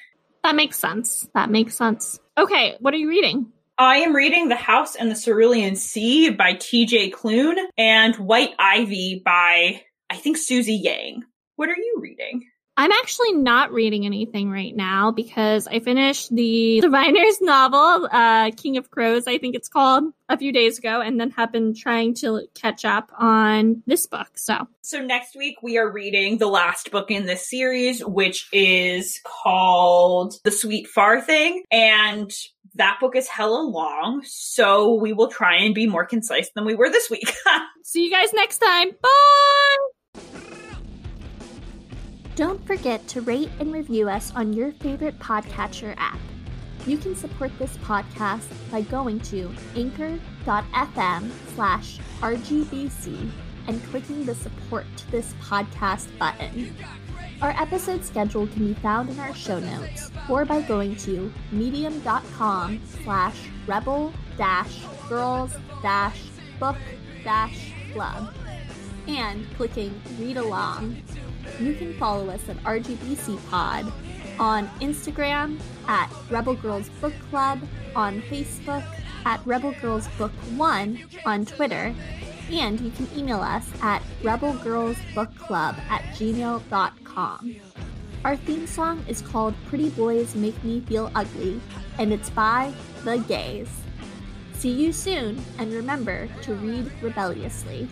That makes sense. That makes sense. Okay, what are you reading? I am reading The House and the Cerulean Sea by TJ Klune and White Ivy by, I think, Susie Yang. What are you reading? I'm actually not reading anything right now because I finished the Diviner's novel, uh, King of Crows, I think it's called, a few days ago, and then have been trying to catch up on this book. So, so next week we are reading the last book in this series, which is called The Sweet Far Thing, and that book is hella long, so we will try and be more concise than we were this week. See you guys next time. Bye! Don't forget to rate and review us on your favorite podcatcher app. You can support this podcast by going to anchor.fm slash rgbc and clicking the support this podcast button. Our episode schedule can be found in our show notes or by going to medium.com slash rebel dash girls dash book dash club and clicking read along you can follow us at RGBC Pod on Instagram at Rebel Girls Book Club, on Facebook at Rebel Girls Book One, on Twitter, and you can email us at rebelgirlsbookclub at gmail.com. Our theme song is called Pretty Boys Make Me Feel Ugly, and it's by The Gays. See you soon, and remember to read rebelliously.